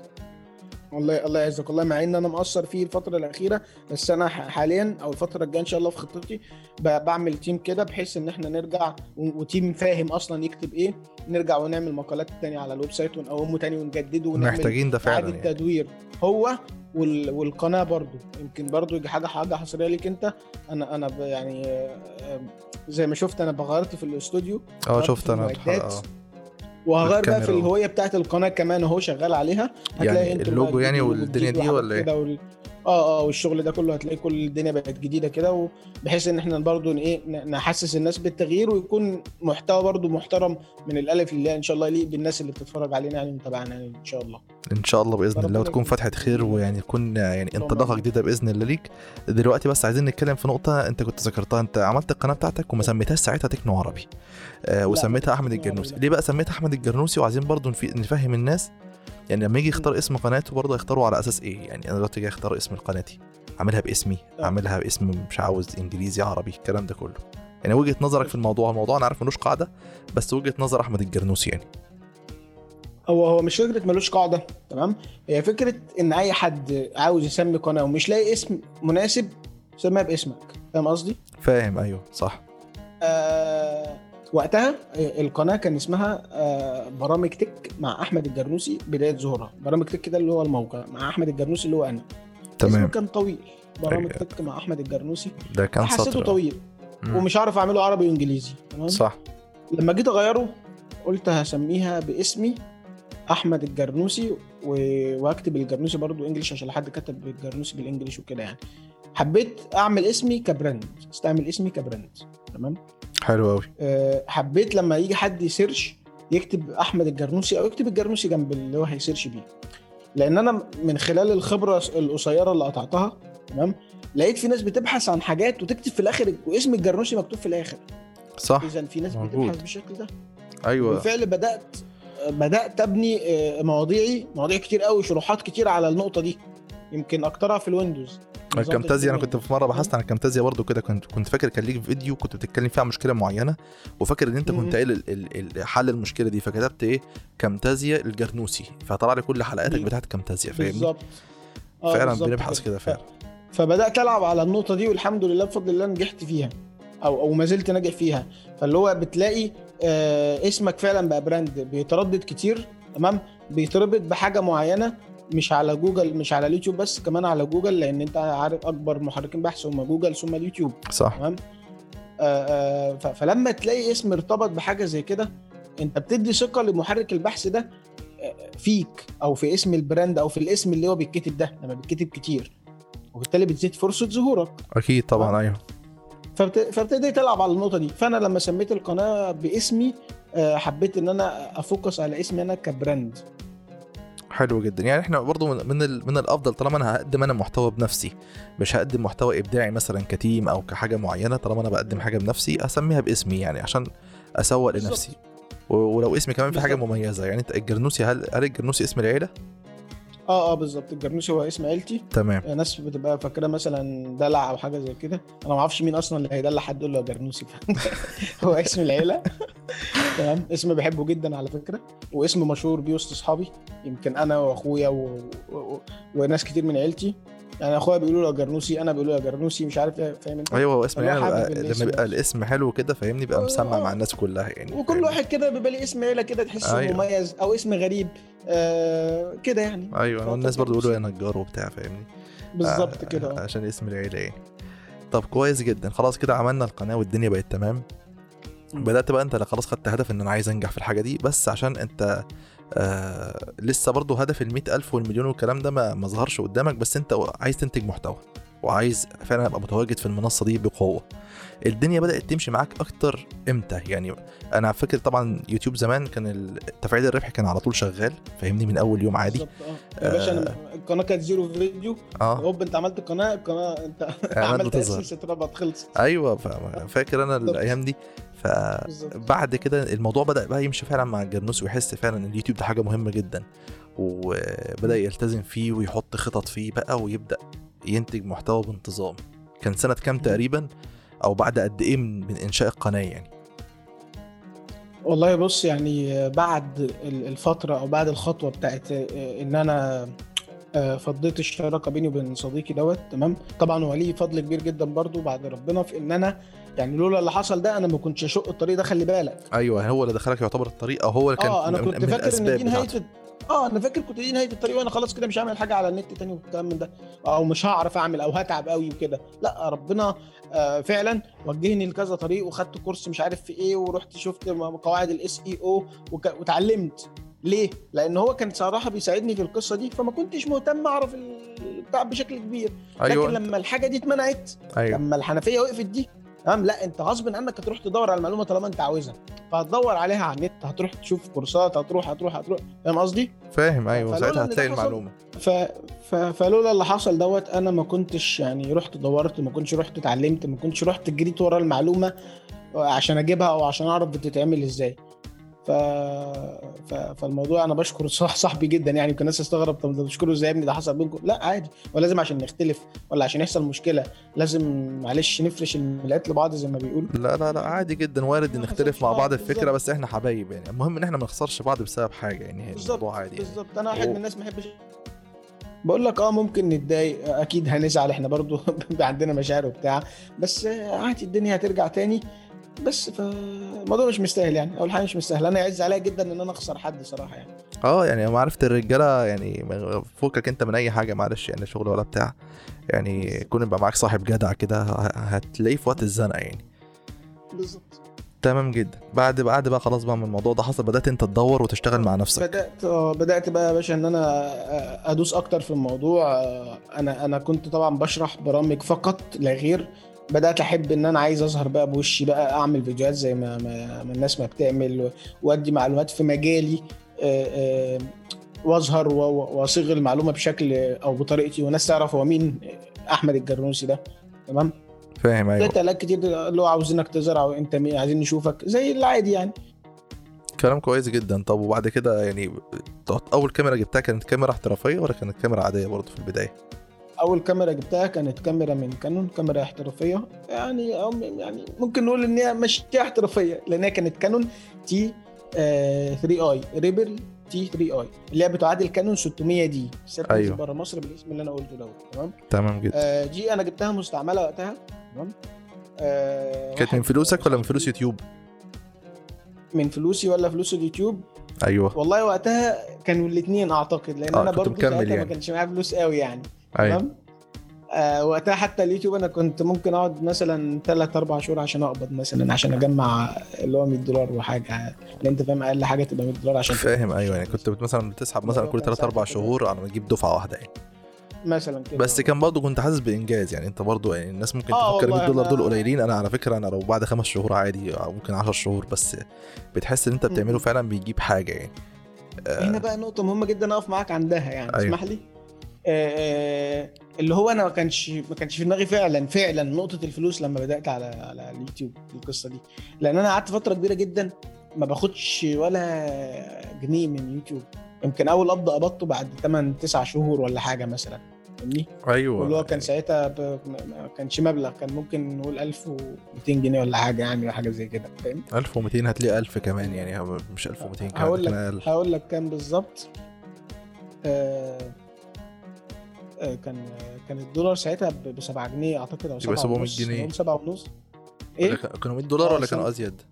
والله الله يعزك والله مع إن أنا مقصر فيه الفترة الأخيرة بس أنا حاليا أو الفترة الجاية إن شاء الله في خطتي بعمل team كده بحيث إن إحنا نرجع و team فاهم أصلا يكتب إيه نرجع ونعمل مقالات تاني على ال website ونقومه تاني ونجدده ونعمل محتاجين ده فعلا يعني. تدوير هو. والقناة برضو يمكن برضو يجي حاجة حاجة حصرية ليك انت أنا أنا. يعني آه، زي ما شفت أنا بغيرت في الاستوديو آه شفت أنا آه وهغير بقى في. الهوية بتاعت القناة كمان اهو شغال عليها يعني أنتوا اللوجو يعني والدنيا دي ولا إيه؟ آه آه والشغل ده كله هتلاقي كل الدنيا بقت جديدة كده بحيث إن إحنا برضو إيه نحسس الناس بالتغيير ويكون محتوى برضو محترم من الألف للياء إن شاء الله يليق بالناس اللي بتتفرج علينا يعني متابعنا يعني إن شاء الله. إن شاء الله بإذن الله وتكون. فتحه خير ويعني تكون يعني انطلاقة. جديدة بإذن الله ليك. دلوقتي بس عايزين نتكلم في نقطة أنت كنت ذكرتها أنت عملت القناة بتاعتك وما سميتهاش ساعتها تكنو عربي. آه وسميتها أحمد الجرنوسي. ليه بقى سميتها أحمد الجرنوسي؟ وعايزين برضو نفهم الناس يعني لما يجي يختار اسم قناته برضه يختاروا على أساس إيه؟ يعني أنا دلوقتي جاي أختار اسم قناتي أعملها باسمي. أعملها باسم مش عاوز إنجليزي عربي الكلام ده كله. يعني وجهة نظرك في الموضوع الموضوع أنا عارف ملوش قاعدة بس وجهة نظر أحمد الجرنوسي يعني. هو هو مش فكرة ملوش قاعدة تمام؟ هي فكرة إن أي حد عاوز يسمي قناة ومش لاقي اسم مناسب سميها باسمك. فاهم قصدي؟ فاهم أيوه صح. آه وقتها آه، القناة كان اسمها آه برامج تك مع أحمد الجرنوسي بداية ظهورها. برامج تك ده اللي هو الموقع مع أحمد الجرنوسي اللي هو أنا. تمام. كان طويل. برامج أيوة. تك مع أحمد الجرنوسي. ده كان حسيته سطر. طويل. مم. ومش عارف أعمله عربي وإنجليزي. تمام؟ صح. لما جيت أغيره قلت هسميها باسمي أحمد الجرنوسي و... واكتب الجرنوسي برضو English عشان حد كتب الجرنوسي بال English وكده يعني. حبيت أعمل اسمي ك brand. استعمل اسمي ك brand. تمام؟ حلو قوي أه حبيت لما يجي حد ي search يكتب أحمد الجرنوسي أو يكتب الجرنوسي جنب اللي هو هي search بيه. لأن أنا من خلال الخبرة القصيرة اللي قطعتها تمام؟ لقيت في ناس بتبحث عن حاجات وتكتب في الآخر واسم الجرنوسي مكتوب في الآخر. صح. اذا في ناس موجود. بتبحث بالشكل ده. أيوه. بالفعل بدأت بدأت أبني آه، مواضيعي مواضيع كتير قوي شروحات كتير على النقطة دي. يمكن أكترها في الويندوز. ال Camtasia أنا. كنت في مرة بحثت عن ال Camtasia برضو كده كنت كنت فاكر كان ليك فيديو كنت بتتكلم فيه عن مشكلة معينة وفاكر إن أنت. كنت قايل حل المشكلة دي فكتبت إيه؟ Camtasia الجرنوسي فطلع لي كل حلقاتك بتاعت Camtasia فاهمني؟ بالظبط. آه، فعلا بنبحث كده. فعلا. فبدأت ألعب على النقطة دي والحمد لله بفضل الله نجحت فيها أو أو ما زلت ناجح فيها. فاللي هو بتلاقي آه اسمك فعلا بقى brand بيتردد كتير تمام؟ بيتربط بحاجة معينة مش على جوجل مش على اليوتيوب بس كمان على جوجل لأن أنت عارف أكبر محركين بحث هم جوجل ثم اليوتيوب. صح. تمام؟ آه، آه، فلما تلاقي اسم ارتبط بحاجة زي كده أنت بتدي ثقة لمحرك البحث ده آه، فيك أو في اسم ال brand أو في الاسم اللي هو بيتكتب ده لما بيتكتب كتير. وبالتالي بتزيد فرصة ظهورك. أكيد طبعا أيوه. فبت... فابتديت العب على النقطة دي. فأنا لما سميت القناة باسمي حبيت إن أنا أ focus على اسمي أنا ك brand. حلو جدا. يعني إحنا برضو من من, ال- من الأفضل طالما أنا هقدم أنا محتوى بنفسي. مش هقدم محتوى إبداعي مثلا ك team أو كحاجة معينة طالما أنا بقدم حاجة بنفسي أسميها باسمي يعني عشان أسوق. لنفسي. ولو اسمي كمان في حاجة. مميزة. يعني أنت الجرنوسي هل هل الجرنوسي اسم العيلة؟ آه آه بالظبط. الجرنوسي هو اسم عيلتي. تمام. ناس بتبقى فاكرة مثلا دلع أو حاجة زي كده. أنا ما أعرفش مين أصلا اللي هيدلع حد يقول له جرنوسي هو اسم العيلة. تمام. اسم بحبه جدا على فكرة. واسم مشهور بيه وسط أصحابي. يمكن أنا وأخويا و... و... و... وناس كتير من عيلتي. يعني أخويا بيقولوا له جرنوسي أنا بيقولوا له جرنوسي مش عارف إيه فاهم أنت أيوه هو اسم حابب بقى- لما بيبقى. الاسم حلو كده فاهمني بيبقى مسمع آه. مع الناس كلها يعني وكل فاهمني؟ واحد كده بيبقى ليه اسم عيلة كده تحسه أيوة. مميز أو اسم غريب آه كده يعني أيوه والناس برضو بيقولوا يا نجار وبتاع فاهمني بالظبط آه، كده آه. عشان اسم العيلة يعني طب كويس جدا خلاص كده عملنا القناة والدنيا بقت تمام. بدأت بقى أنت خلاص خدت هدف إن أنا عايز أنجح في الحاجة دي بس عشان أنت آه لسه برضو هدف ال ألف والمليون والكلام ده ما ما ظهرش قدامك بس انت عايز تنتج محتوى وعايز فعلا أبقى متواجد في المنصة دي بقوة. الدنيا بدأت تمشي معاك أكتر إمتى؟ يعني أنا فاكر طبعا يوتيوب زمان كان التفعيل الربحي كان على طول شغال فاهمني؟ من أول يوم عادي. بالظبط آه. يا باشا أنا القناة كانت zero فيديو. آه. هوب أنت عملت القناه القناة أنت عملت. اسس اتربط خلصت. أيوه فا- فاكر أنا. الأيام دي. فبعد كده الموضوع بدأ بقى يمشي فعلا مع الجرنوسي ويحس فعلا إن اليوتيوب ده حاجة مهمة جدا. وبدأ يلتزم فيه ويحط خطط فيه بقى ويبدأ ينتج محتوى بانتظام. كان سنة كام تقريبا؟ أو بعد قد إيه من من إنشاء القناة يعني؟ والله بص يعني بعد ال- الفترة أو بعد الخطوة بتاعت إن أنا آه، فضيت الشراكة بيني وبين صديقي دوت تمام؟ طبعا هو ليه فضل كبير جدا برضو بعد ربنا في إن أنا يعني لولا اللي حصل ده أنا ما كنتش أشق الطريق ده خلي بالك. أيوه هو اللي دخلك يعتبر الطريق أو هو اللي كان آه أنا كنت فاكر إن دي نهاية. آه أنا فاكر كنت دي نهاية الطريق وأنا خلاص كده مش هعمل حاجة على النت تاني والكلام من ده. أو مش هعرف اعمل أو هتعب قوي وكده. لا ربنا آه فعلا وجهني لكذا طريق وخدت كورس مش عارف في إيه ورحت شفت قواعد ال SEO واتعلمت ليه؟ لأن هو كان صراحة بيساعدني في القصة دي فما كنتش مهتم أعرف البتاع بشكل كبير. أيوه. لكن لما الحاجة دي اتمنعت أيوه. لما الحنفية وقفت دي تمام؟ لا انت غصب عنك هتروح تدور على المعلومة طالما انت عاوزها. فهتدور عليها على النت هتروح تشوف كورسات هتروح هتروح هتروح. فاهم قصدي؟ فاهم أيوه ساعتها هتلاقي المعلومة. ف... ف... فلولا اللي حصل دوت أنا ما كنتش يعني رحت دورت ما كنتش رحت اتعلمت ما كنتش رحت جريت ورا المعلومة عشان أجيبها أو عشان أعرف بتتعمل إزاي. ف... ف... فالموضوع أنا بشكر صح صاحبي جدا يعني يمكن الناس تستغرب طب بتشكره إزاي يا ابني؟ ده حصل بينكم؟ لا عادي. ولازم عشان نختلف ولا عشان يحصل مشكلة لازم معلش نفرش الملايات لبعض زي ما بيقولوا. لا لا لا عادي جدا وارد نختلف. مع بعض الفكرة. بس إحنا حبايب يعني. المهم إن إحنا ما نخسرش بعض بسبب حاجة يعني الموضوع عادي يعني. بالظبط. أنا واحد من الناس ما بحبش بقول لك آه ممكن نتضايق أكيد هنزعل إحنا برضو عندنا مشاعر وبتاع بس عادي الدنيا هترجع تاني. بس فالموضوع مش مستاهل يعني اول حاجة مش مستاهل أنا يعز عليا جدا إن أنا أخسر حد صراحة يعني. آه يعني معرفة الرجالة يعني فوقك أنت من أي حاجة معلش يعني شغل ولا بتاع يعني كون يبقى معاك صاحب جدع كده هتلاقيه في وقت الزنقة يعني. بالظبط. تمام جدا. بعد بعد بقى خلاص بقى من الموضوع ده حصل بدأت أنت تدور وتشتغل مع نفسك. بدأت آه، بدأت بقى يا باشا إن أنا آه، أدوس أكتر في الموضوع. آه، أنا أنا كنت طبعا بشرح برامج فقط لا غير بدأت أحب إن أنا عايز أظهر بقى بوشي بقى أعمل فيديوهات زي ما, ما, ما الناس ما بتعمل وأدي معلومات في مجالي آه، آه، وأظهر وأصيغ المعلومة بشكل أو بطريقتي والناس تعرف هو مين أحمد الجرنوسي ده. تمام؟ فاهم أيوه. قالك كتير اللي هو عاوزينك أو أنت مين عايزين نشوفك زي العادي يعني. كلام كويس جدا. طب وبعد كده يعني أول كاميرا جبتها كانت كاميرا احترافية ولا كانت كاميرا عادية برضه في البداية؟ أول كاميرا جبتها كانت كاميرا من كانون كاميرا احترافية. يعني أو يعني ممكن نقول إن هي مش احترافية لأن هي كانت كانون تي 3 آي ريبل تي 3 آي اللي هي بتعادل كانون 600D. أيوة. أيوه. بره مصر بالاسم اللي أنا قلته دوت تمام؟ تمام جدا. آه دي أنا جبتها مستعملة وقتها تمام؟ آه كانت من فلوسك ولا من فلوس يوتيوب؟ من فلوسي ولا فلوس اليوتيوب؟ أيوه. والله وقتها كانوا الاثنين أعتقد لأن آه، أنا برضه ساعتها يعني. ما كانش معايا فلوس قوي يعني. تمام؟ آه وقتها حتى اليوتيوب أنا كنت ممكن أقعد مثلا 3 4 شهور عشان أقبض مثلا عشان أجمع اللي هو 100 دولار وحاجة. اللي أنت فاهم أقل حاجة تبقى 100 دولار عشان فاهم أيوه يعني كنت مثلا بتسحب مثلا كل كان 3 4 ساعتها كده. شهور على ما تجيب دفعة واحدة يعني. مثلا كده. بس كان برضه كنت حاسس بإنجاز يعني. أنت برضه يعني الناس ممكن آه تفكر 100 والله دولار دول قليلين. أنا على فكرة أنا لو بعد خمس شهور عادي أو ممكن 10 شهور بس بتحس إن أنت بتعمله. فعلا بيجيب حاجة يعني. هنا بقى نقطة مهمة جدا أقف معاك عندها يعني أيوة. اسمح لي؟ آه آه اللي هو أنا ما كانش ما كانش في دماغي فعلا فعلا نقطة الفلوس لما بدأت على على اليوتيوب القصة دي. لأن أنا قعدت فترة كبيرة جدا ما باخدش ولا جنيه من يوتيوب. يمكن أول قبض قبضته بعد 8 9 شهور ولا حاجة مثلا فاهمني؟ أيوه. واللي هو كان ساعتها ب... ما كانش مبلغ كان ممكن نقول 1200 جنيه ولا حاجة يعني ولا حاجة زي كده فاهم؟ 1200 هتلاقي 1000 كمان يعني مش 1200 كمان هقول لك. هقول لك كام بالظبط. آه... آه كان كان الدولار ساعتها ب 7 جنيه أعتقد أو يبقى 7 700 ونص. جنيه. نقول 7 ونص. ولا إيه؟ كان- كانوا 100 دولار آه، ولا كانوا. أزيد؟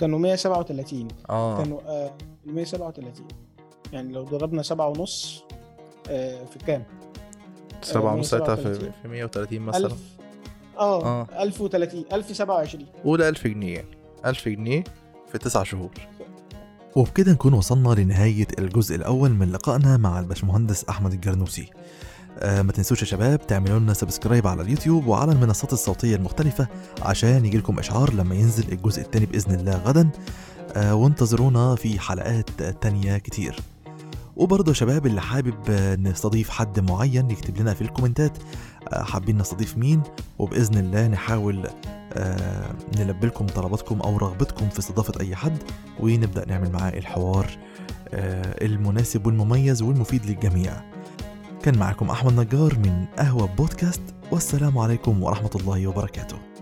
كانوا 137 آه. كانوا آه 137 يعني لو ضربنا 7 ونص آه في كام؟ 7 ونص ساعتها في 137. في 130 مثلا. 1000 آه آه. 1030 1027 قول 1000 جنيه يعني. 1000 جنيه في 9 شهور. وبكده نكون وصلنا لنهاية الجزء الأول من لقائنا مع الباشمهندس أحمد الجرنوسي. آه ما تنسوش يا شباب تعملوا لنا subscribe على اليوتيوب وعلى المنصات الصوتية المختلفة عشان يجيلكم إشعار لما ينزل الجزء التاني بإذن الله غدا. آه وانتظرونا في حلقات تانية كتير. وبرضه يا شباب اللي حابب نستضيف حد معين يكتب لنا في الكومنتات آه، حابين نستضيف مين؟ وبإذن الله نحاول آه، نلبي لكم طلباتكم أو رغبتكم في استضافة أي حد ونبدأ نعمل معاه الحوار آه، المناسب والمميز والمفيد للجميع. كان معكم أحمد نجار من قهوة بودكاست والسلام عليكم ورحمة الله وبركاته.